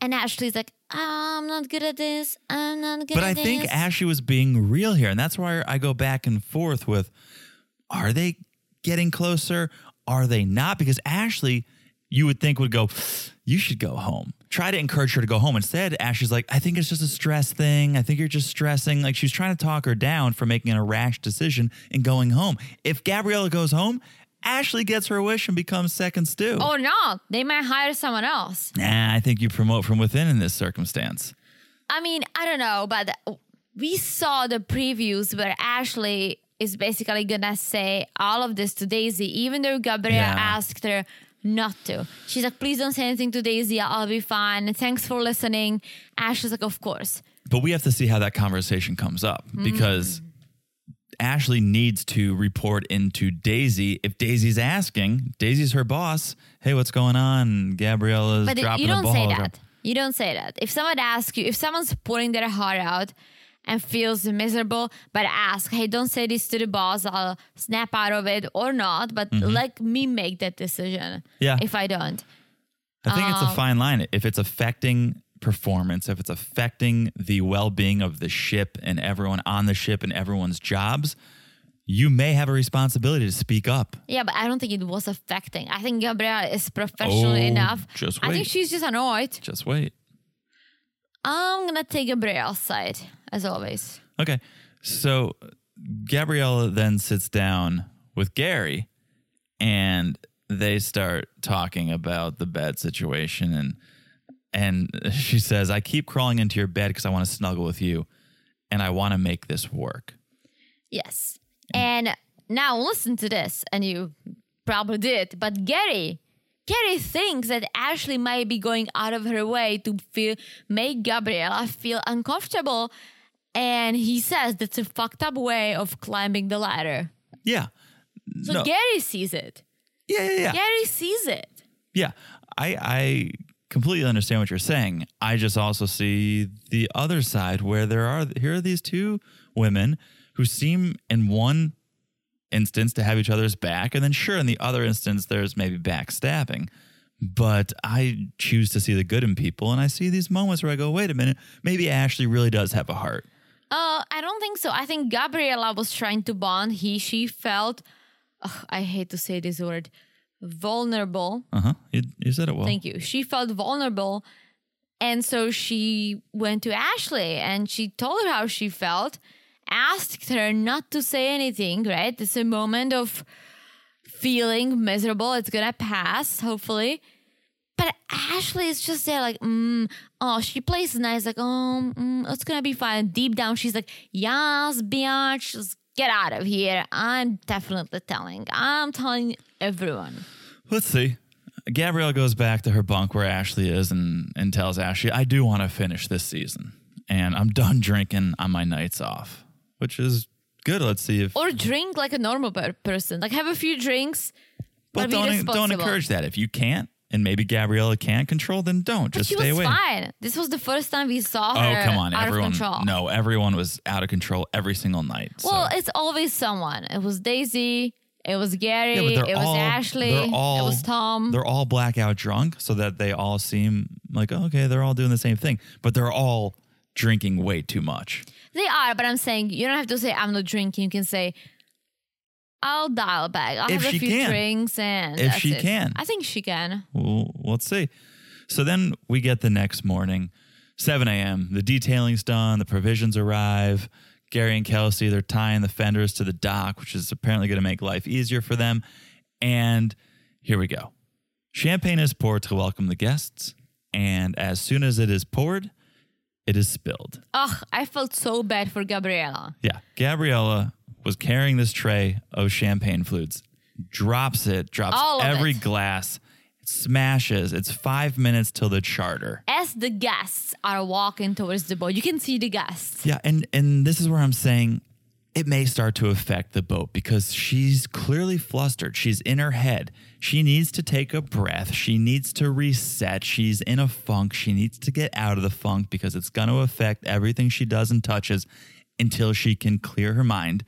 And Ashley's like, I'm not good at this. I'm not good at this. But I this. think Ashley was being real here. And that's why I go back and forth with are they getting closer? Are they not? Because Ashley, you would think would go, you should go home. Try to encourage her to go home. Instead, Ashley's like, I think it's just a stress thing. I think you're just stressing. Like she's trying to talk her down for making a rash decision and going home. If Gabriela goes home, Ashley gets her wish and becomes second stew. Oh no, They might hire someone else. Nah, I think you promote from within in this circumstance. I mean, I don't know, but we saw the previews where Ashley is basically gonna say all of this to Daisy, even though Gabrielle Yeah. asked her not to. She's like, please don't say anything to Daisy, I'll be fine. Thanks for listening. Ashley's like, of course. But we have to see how that conversation comes up mm-hmm. because Ashley needs to report into Daisy. If Daisy's asking, Daisy's her boss. Hey, what's going on? Gabriela's But dropping you don't say that. You don't say that. If someone asks you, if someone's pouring their heart out and feels miserable, but ask, hey, don't say this to the boss, I'll snap out of it or not, but let me make that decision. Mm-hmm. Yeah. If I don't. I think it's a fine line. If it's affecting performance, if it's affecting the well being of the ship and everyone on the ship and everyone's jobs, you may have a responsibility to speak up. Yeah, but I don't think it was affecting. I think Gabrielle is professional Oh, enough. just wait. I think she's just annoyed. Just wait. I'm gonna take Gabrielle's side, as always. Okay. So Gabriela then sits down with Gary and they start talking about the bed situation and and she says, I keep crawling into your bed because I want to snuggle with you and I want to make this work. Yes. And now listen to this, and you probably did, but Gary, Gary thinks that Ashley might be going out of her way to feel make Gabriela feel uncomfortable. And he says that's a fucked up way of climbing the ladder. Yeah. So No. Gary sees it. Yeah, yeah, yeah. Gary sees it. Yeah, I I completely understand what you're saying. I just also see the other side where there are here are these two women who seem in one instance to have each other's back, and then sure in the other instance there's maybe backstabbing. But I choose to see the good in people, and I see these moments where I go, wait a minute, maybe Ashley really does have a heart. Uh, I don't think so. I think Gabriela was trying to bond. He, she felt, ugh, I hate to say this word, vulnerable. Uh huh. You, you said it well. Thank you. She felt vulnerable. And so she went to Ashley and she told her how she felt, asked her not to say anything, right? It's a moment of feeling miserable. It's to pass, hopefully. But Ashley is just there, like, mm, oh, she plays nice, like, oh, mm, it's gonna be fine. Deep down, she's like, yes, biatch, just get out of here. I'm definitely telling. I'm telling everyone. Let's see. Gabrielle goes back to her bunk where Ashley is and, and tells Ashley, I do want to finish this season. And I'm done drinking on my nights off, which is good. Let's see if. Or drink like a normal per- person. Like have a few drinks, but but, don't, don't encourage that. If you can't, and maybe Gabriela can't control, then don't. But Just stay was away. fine. This was the first time we saw oh, her. Oh, come on. out Everyone. of control. No, everyone was out of control every single night. Well, so. it's always someone. It was Daisy. It was Gary. Yeah, it was Ashley. all- it was Tom. They're all blackout drunk so that they all seem like, oh, okay, they're all doing the same thing. But they're all drinking way too much. They are, but I'm saying you don't have to say I'm not drinking. You can say I'll dial back. I'll If have she a few can. drinks and If she it. can. I think she can. Well, let's see. So then we get the next morning, 7 a.m. The detailing's done. The provisions arrive. Gary and Kelsey, they're tying the fenders to the dock, which is apparently going to make life easier for them. And here we go. Champagne is poured to welcome the guests. And as soon as it is poured, it is spilled. Ugh, I felt so bad for Gabriela. Yeah. Gabriela was carrying this tray of champagne flutes, drops it, drops All of every it. glass, smashes. It's five minutes till the charter. As the guests are walking towards the boat, you can see the guests. Yeah, and and this is where I'm saying it may start to affect the boat because she's clearly flustered. She's in her head. She needs to take a breath. She needs to reset. She's in a funk. She needs to get out of the funk because it's going to affect everything she does and touches until she can clear her mind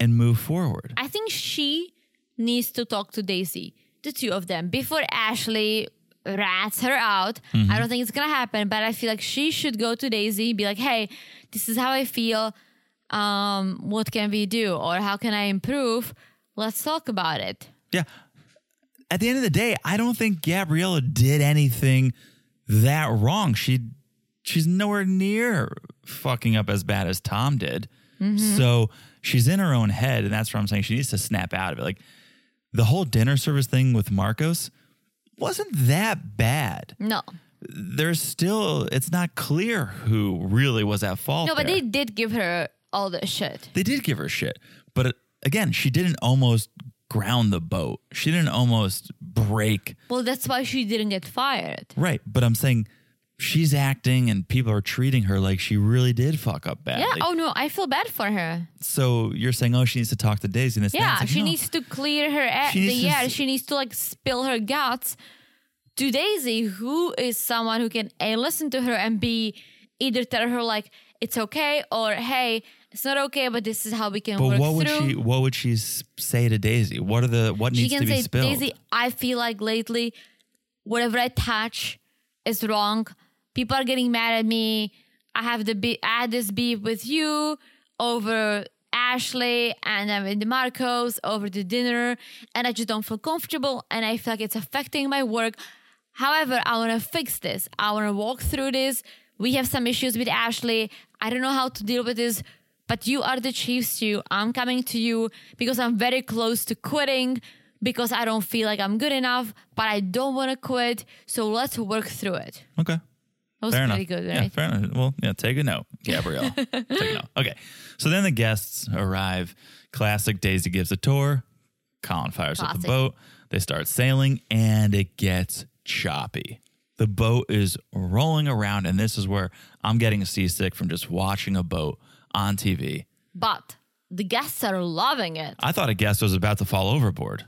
and move forward. I think she needs to talk to Daisy, the two of them, before Ashley rats her out. Mm-hmm. I don't think it's gonna happen, but I feel like she should go to Daisy, and be like, "Hey, this is how I feel. Um, what can we do, or how can I improve? Let's talk about it." Yeah. At the end of the day, I don't think Gabriela did anything that wrong. She she's nowhere near fucking up as bad as Tom did. So she's in her own head, and that's what I'm saying. She needs to snap out of it. Like the whole dinner service thing with Marcos wasn't that bad. No, There's still it's not clear who really was at fault. no, but there. they did give her all the shit. They did give her shit. But uh, again, she didn't almost ground the boat. She didn't almost break. Well, that's why she didn't get fired. Right. But I'm saying she's acting and people are treating her like she really did fuck up badly. Yeah. Oh no, I feel bad for her. So you're saying, oh, she needs to talk to Daisy. And it's Yeah, like, she no. needs to clear her a- She the needs to air. s- She needs to like spill her guts to Daisy, who is someone who can a listen to her and b either tell her like it's okay or hey it's not okay, but this is how we can But work what would through. she? What would she say to Daisy? What are the? What she needs can to be say, spilled? Daisy, I feel like lately, whatever I touch is wrong. People are getting mad at me. I have the be- I had this beef with you over Ashley and I'm with the Marcos over the dinner, and I just don't feel comfortable, and I feel like it's affecting my work. However, I want to fix this. I want to walk through this. We have some issues with Ashley. I don't know how to deal with this, but you are the chief stew. I'm coming to you because I'm very close to quitting because I don't feel like I'm good enough, but I don't want to quit. So let's work through it. okay. That was Fair pretty enough. good, Yeah, right? fair enough. Well, yeah, take a note, Gabrielle. take a note. Okay. So then the guests arrive. Classic Daisy gives a tour. Colin fires up the boat. They start sailing and it gets choppy. The boat is rolling around, and this is where I'm getting seasick from just watching a boat on TV. But the guests are loving it. I thought a guest was about to fall overboard,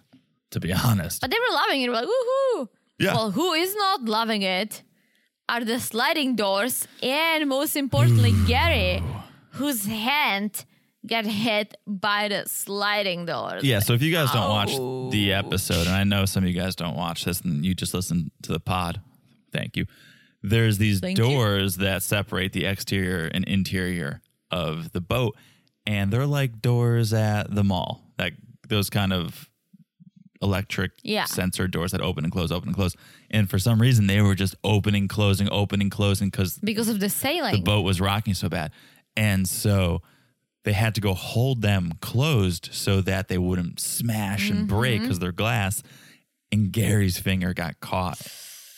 to be honest. But they were loving it. We're like, woohoo. Yeah. Well, who is not loving it are the sliding doors and most importantly, Gary, whose hand got hit by the sliding doors. Yeah, so if you guys don't watch Oh. the episode, and I know some of you guys don't watch this and you just listen to the pod, thank you. There's these Thank you. doors that separate the exterior and interior of the boat, and they're like doors at the mall. Like those kind of electric Yeah. sensor doors that open and close, open and close. And for some reason, they were just opening, closing, opening, closing because Because of the sailing. the boat was rocking so bad. And so they had to go hold them closed so that they wouldn't smash and break Mm-hmm. because they're glass. And Gary's finger got caught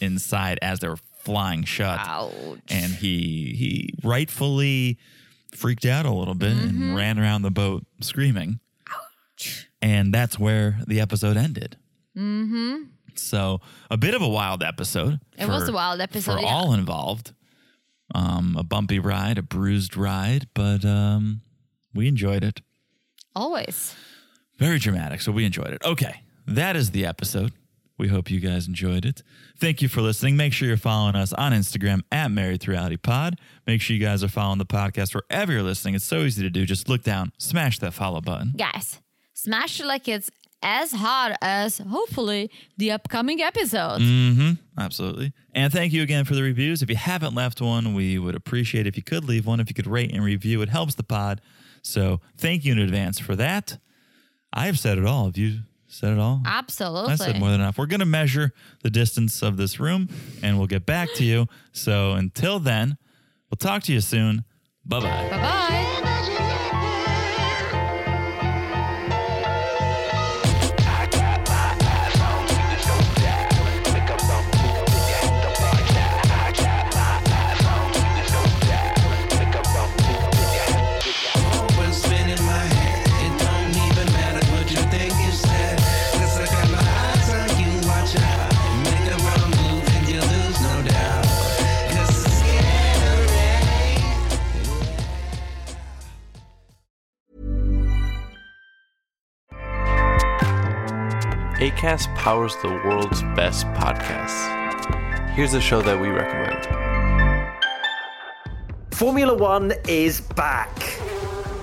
inside as they were flying shut. Ouch. And he he rightfully freaked out a little bit Mm-hmm. and ran around the boat screaming. Ouch. And that's where the episode ended. Mm-hmm. So a bit of a wild episode. It was a wild episode, for yeah. all involved. Um, a bumpy ride, a bruised ride, but um, we enjoyed it. Always. Very dramatic, so we enjoyed it. Okay, that is the episode. We hope you guys enjoyed it. Thank you for listening. Make sure you're following us on Instagram at Married to Reality Pod. Make sure you guys are following the podcast wherever you're listening. It's so easy to do. Just look down, smash that follow button. Guys, smash it like it's as hot as hopefully the upcoming episode. Mm-hmm. Absolutely. And thank you again for the reviews. If you haven't left one, we would appreciate if you could leave one. If you could rate and review, it helps the pod. So thank you in advance for that. I have said it all. Have you said it all? Absolutely. I said more than enough. We're going to measure the distance of this room and we'll get back to you. So until then, we'll talk to you soon. Bye bye. Bye bye. ACAST powers the world's best podcasts. Here's a show that we recommend. Formula One is back.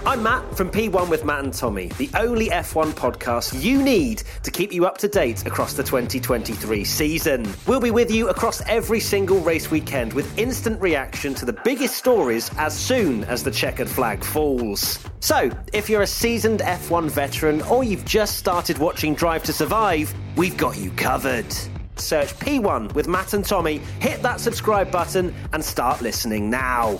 I'm Matt from P1 with Matt and Tommy, the only F1 podcast you need to keep you up to date across the 2023 season. We'll be with you across every single race weekend with instant reaction to the biggest stories as soon as the checkered flag falls. So, if you're a seasoned F1 veteran or you've just started watching Drive to Survive, we've got you covered. Search P1 with Matt and Tommy, hit that subscribe button, and start listening now.